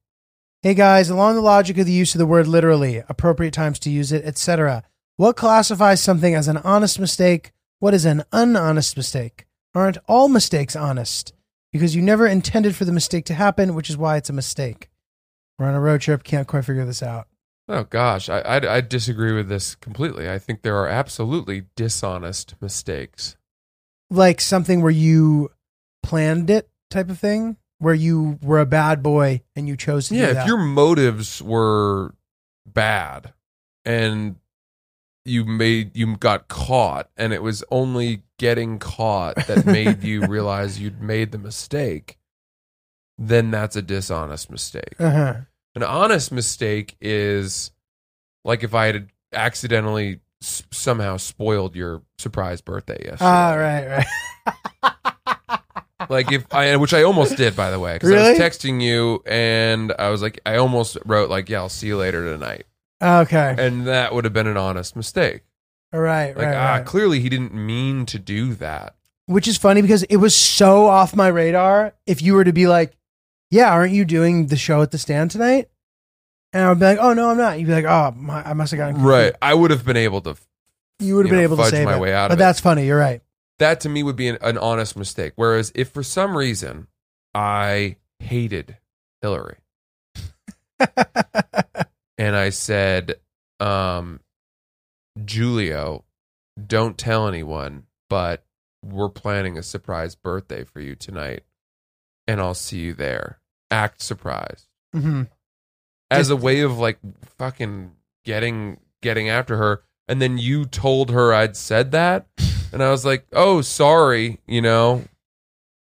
Hey guys, along the logic of the use of the word literally, appropriate times to use it, etc. What classifies something as an honest mistake? What is an unhonest mistake? Aren't all mistakes honest? Because you never intended for the mistake to happen, which is why it's a mistake. We're on a road trip, can't quite figure this out. Oh gosh, I, I I disagree with this completely. I think there are absolutely dishonest mistakes. Like something where you planned it type of thing, where you were a bad boy and you chose to Yeah, if your motives were bad and you made you got caught and it was only getting caught that made you <laughs> realize you'd made the mistake, then that's a dishonest mistake. uh-huh. An honest mistake is like if I had accidentally s- somehow spoiled your surprise birthday yesterday. Ah, right, right. like if I, which I almost did, by the way, because I was texting you and I was like, I almost wrote like, "Yeah, I'll see you later tonight," Okay. and that would have been an honest mistake. All right, Like, right, ah, right. clearly he didn't mean to do that. Which is funny because it was so off my radar. If you were to be like, "Yeah, aren't you doing the show at the stand tonight?" and I would be like, "Oh no, I'm not." You'd be like, "Oh, my, I must have gotten confused." Right? I would have been able to. You would have you been know, able to save my it. way out but of it. that's funny. You're right. That to me would be an, an honest mistake. Whereas if for some reason I hated Hillary <laughs> and I said, um, Giulio, don't tell anyone, but we're planning a surprise birthday for you tonight, and I'll see you there. Act surprised hmm as a way of like fucking getting getting after her. And then you told her I'd said that, <sighs> and I was like, "Oh, sorry, you know,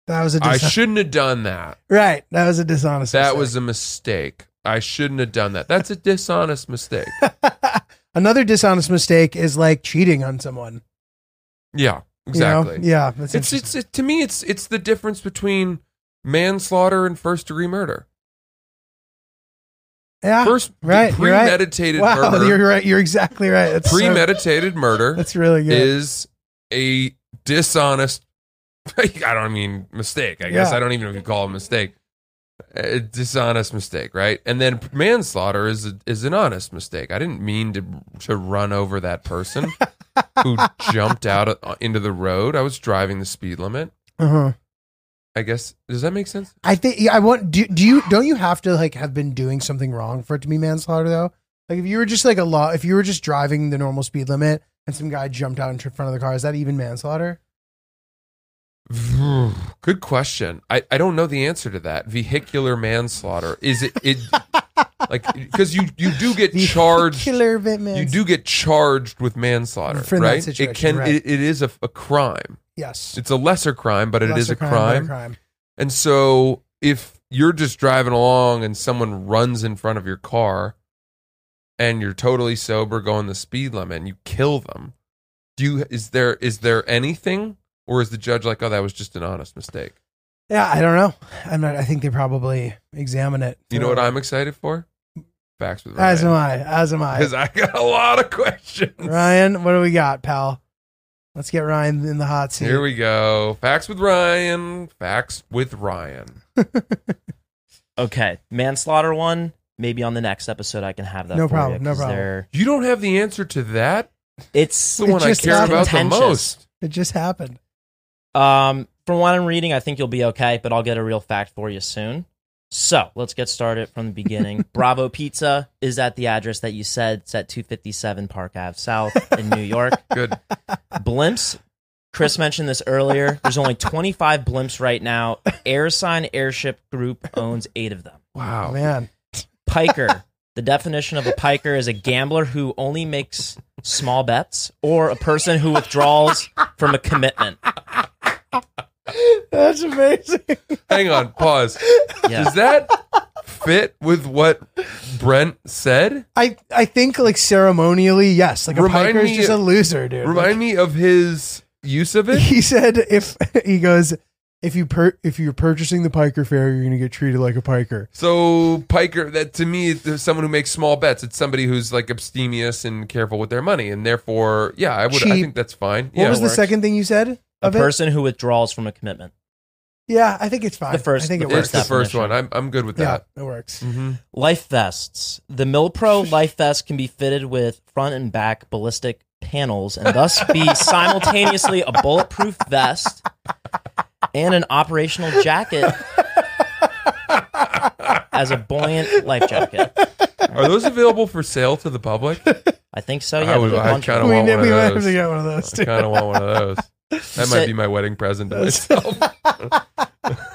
That was a I dis- shouldn't have done that. right. That was a dishonest. That mistake. was a mistake. I shouldn't have done that. That's a dishonest mistake." <laughs> Another dishonest mistake is like cheating on someone. Yeah, you know? exactly. Yeah, that's It's it's it, to me it's it's the difference between manslaughter and first degree murder. yeah. First right, you're right. premeditated wow, murder. you're right. You're exactly right. That's so- premeditated murder <laughs> that's really good. is a dishonest <laughs> I don't mean mistake. I guess Yeah. I don't even know if you call it a mistake. A dishonest mistake, right? And then manslaughter is a, is an honest mistake. I didn't mean to to run over that person <laughs> who jumped out uh, into the road. I was driving the speed limit. Uh-huh. I guess does that make sense? I think yeah, I want. Do, do you don't you have to like have been doing something wrong for it to be manslaughter though? Like if you were just like a law, if you were just driving the normal speed limit and some guy jumped out in front of the car, is that even manslaughter? Good question. I, I don't know the answer to that. Vehicular manslaughter is it it <laughs> like because you you do get charged Killer bit man. you do get charged with manslaughter, For that right? situation, it can right. it, it is a, a crime. Yes. It's a lesser crime, but it is Lesser a crime. And so if you're just driving along and someone runs in front of your car and you're totally sober going the speed limit and you kill them, do you is there is there anything or is the judge like, oh, that was just an honest mistake? Yeah, I don't know. I'm not. I think they probably examine it. You know what I'm excited for? Facts with As am Ryan. I. As am I. Because I got a lot of questions. Ryan, what do we got, pal? Let's get Ryan in the hot seat. Here we go. Facts with Ryan. Facts with Ryan. <laughs> Okay, manslaughter one. Maybe on the next episode I can have that. No for problem, You, no 'cause problem. they're- You don't have the answer to that. It's the one I just care about the Contentious. most. It just happened. Um, from what I'm reading, I think you'll be okay, but I'll get a real fact for you soon. So let's get started from the beginning. <laughs> Bravo Pizza is at the address that you said. It's at 257 Park Ave South in New York. <laughs> Good. Blimps. Chris mentioned this earlier. There's only 25 blimps right now. AirSign Airship Group owns eight of them. Wow. Man. Piker. The definition of a piker is a gambler who only makes small bets or a person who withdraws from a commitment. That's amazing. Hang on. Pause. Yeah. Does that fit with what Brent said? I, I think like ceremonially, yes. Like a Remind piker is just a loser, dude. Remind me of his use of it. <laughs> he said if he goes if you per, if you're purchasing the piker fare, you're gonna get treated like a piker. So Piker, that to me, is someone who makes small bets. It's somebody who's like abstemious and careful with their money, and therefore, yeah, I would. I think that's fine. What yeah, was the works. second thing you said? A Of it? person who withdraws from a commitment. Yeah, I think it's fine. The first- I think the it it's works. the first one. I'm I'm good with yeah, that. it works. hmm Life vests. The Milpro <laughs> life vest can be fitted with front and back ballistic panels and thus be simultaneously a bulletproof vest and an operational jacket as a buoyant life jacket. Are those available for sale to the public? I think so. Yeah, I would- there's a I bunch kinda of We, them. want one we of might have those. to get one of those I too. kind of want one of those. <laughs> That might said- be my wedding present to myself. <laughs>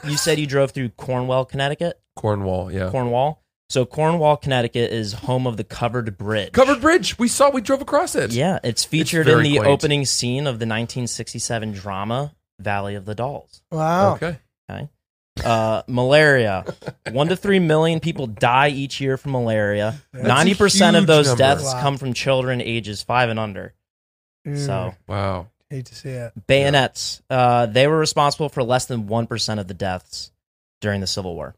You said you drove through Cornwall, Connecticut. Cornwall, yeah. Cornwall. So Cornwall, Connecticut is home of the covered bridge. Covered bridge. We saw. We drove across it. Yeah, it's featured in very the quaint. opening scene of the 1967 drama Valley of the Dolls. Wow. Okay. Uh, malaria. One to three million people die each year from malaria. Ninety percent of huge those number. deaths Wow. come from children ages five and under. Ew, So Wow. hate to see it. bayonets. Uh, they were responsible for less than one percent of the deaths during the Civil War.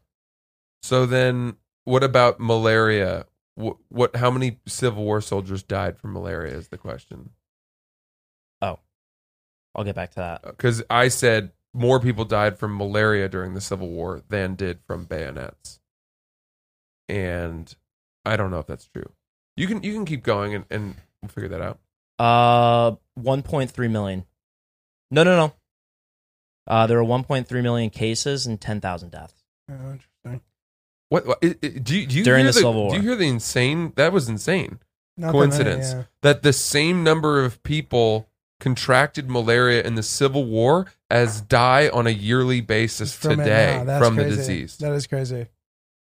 So then, what about malaria? What, what? How many Civil War soldiers died from malaria? Is the question. I'll get back to that. Because I said more people died from malaria during the Civil War than did from bayonets, and I don't know if that's true. You can you can keep going and, and we'll figure that out. Uh, one point three million. No, no, no. Uh, there were one point three million cases and ten thousand deaths. Oh, interesting. What, what i- i- do you, do you During hear the Civil War. Do you hear the insane? That was insane. Not Coincidence. That many, That the same number of people contracted malaria in the Civil War as die on a yearly basis From today now. That's from the disease. That is crazy.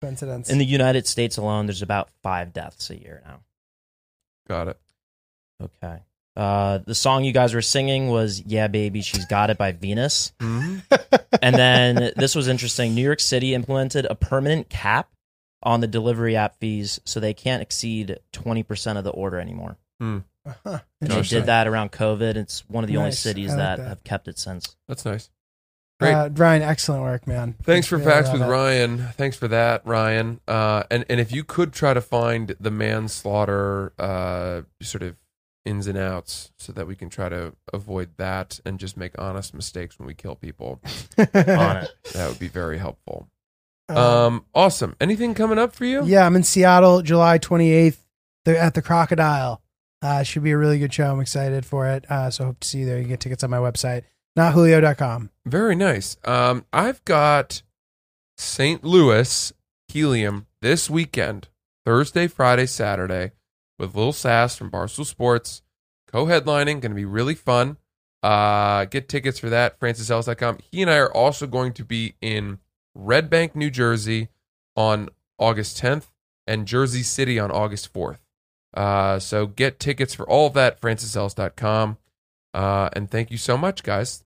Coincidence. In the United States alone, there's about five deaths a year now. Got it. Okay. Uh, the song you guys were singing was "Yeah, Baby, She's Got It" by Venus, Mhm. <laughs> and then this was interesting. New York City implemented a permanent cap on the delivery app fees, so they can't exceed twenty percent of the order anymore. Huh, And they did that around COVID. It's one of the only cities like that, that. have kept it since. That's nice. Great. Uh, Ryan, excellent work, man. Thanks for Really facts with it. Ryan. Thanks for that, Ryan. Uh, and and if you could try to find the manslaughter uh, sort of ins and outs so that we can try to avoid that and just make honest mistakes when we kill people. <laughs> On it. That would be very helpful. Um, Um, awesome. Anything coming up for you? yeah, I'm in Seattle, July 28th. They're at the Crocodile. Uh, should be a really good show. I'm excited for it. Uh, so hope to see you there. You can get tickets on my website, notjulio.com. Very nice. Um, I've got St. Louis Helium this weekend, Thursday, Friday, Saturday, with Lil Sass from Barstool Sports, co-headlining. Going to be really fun. Uh, get tickets for that, francisellis.com. He and I are also going to be in Red Bank, New Jersey on August 10th and Jersey City on August 4th. Uh, so get tickets for all of that, francisellis.com. Uh, and thank you so much, guys.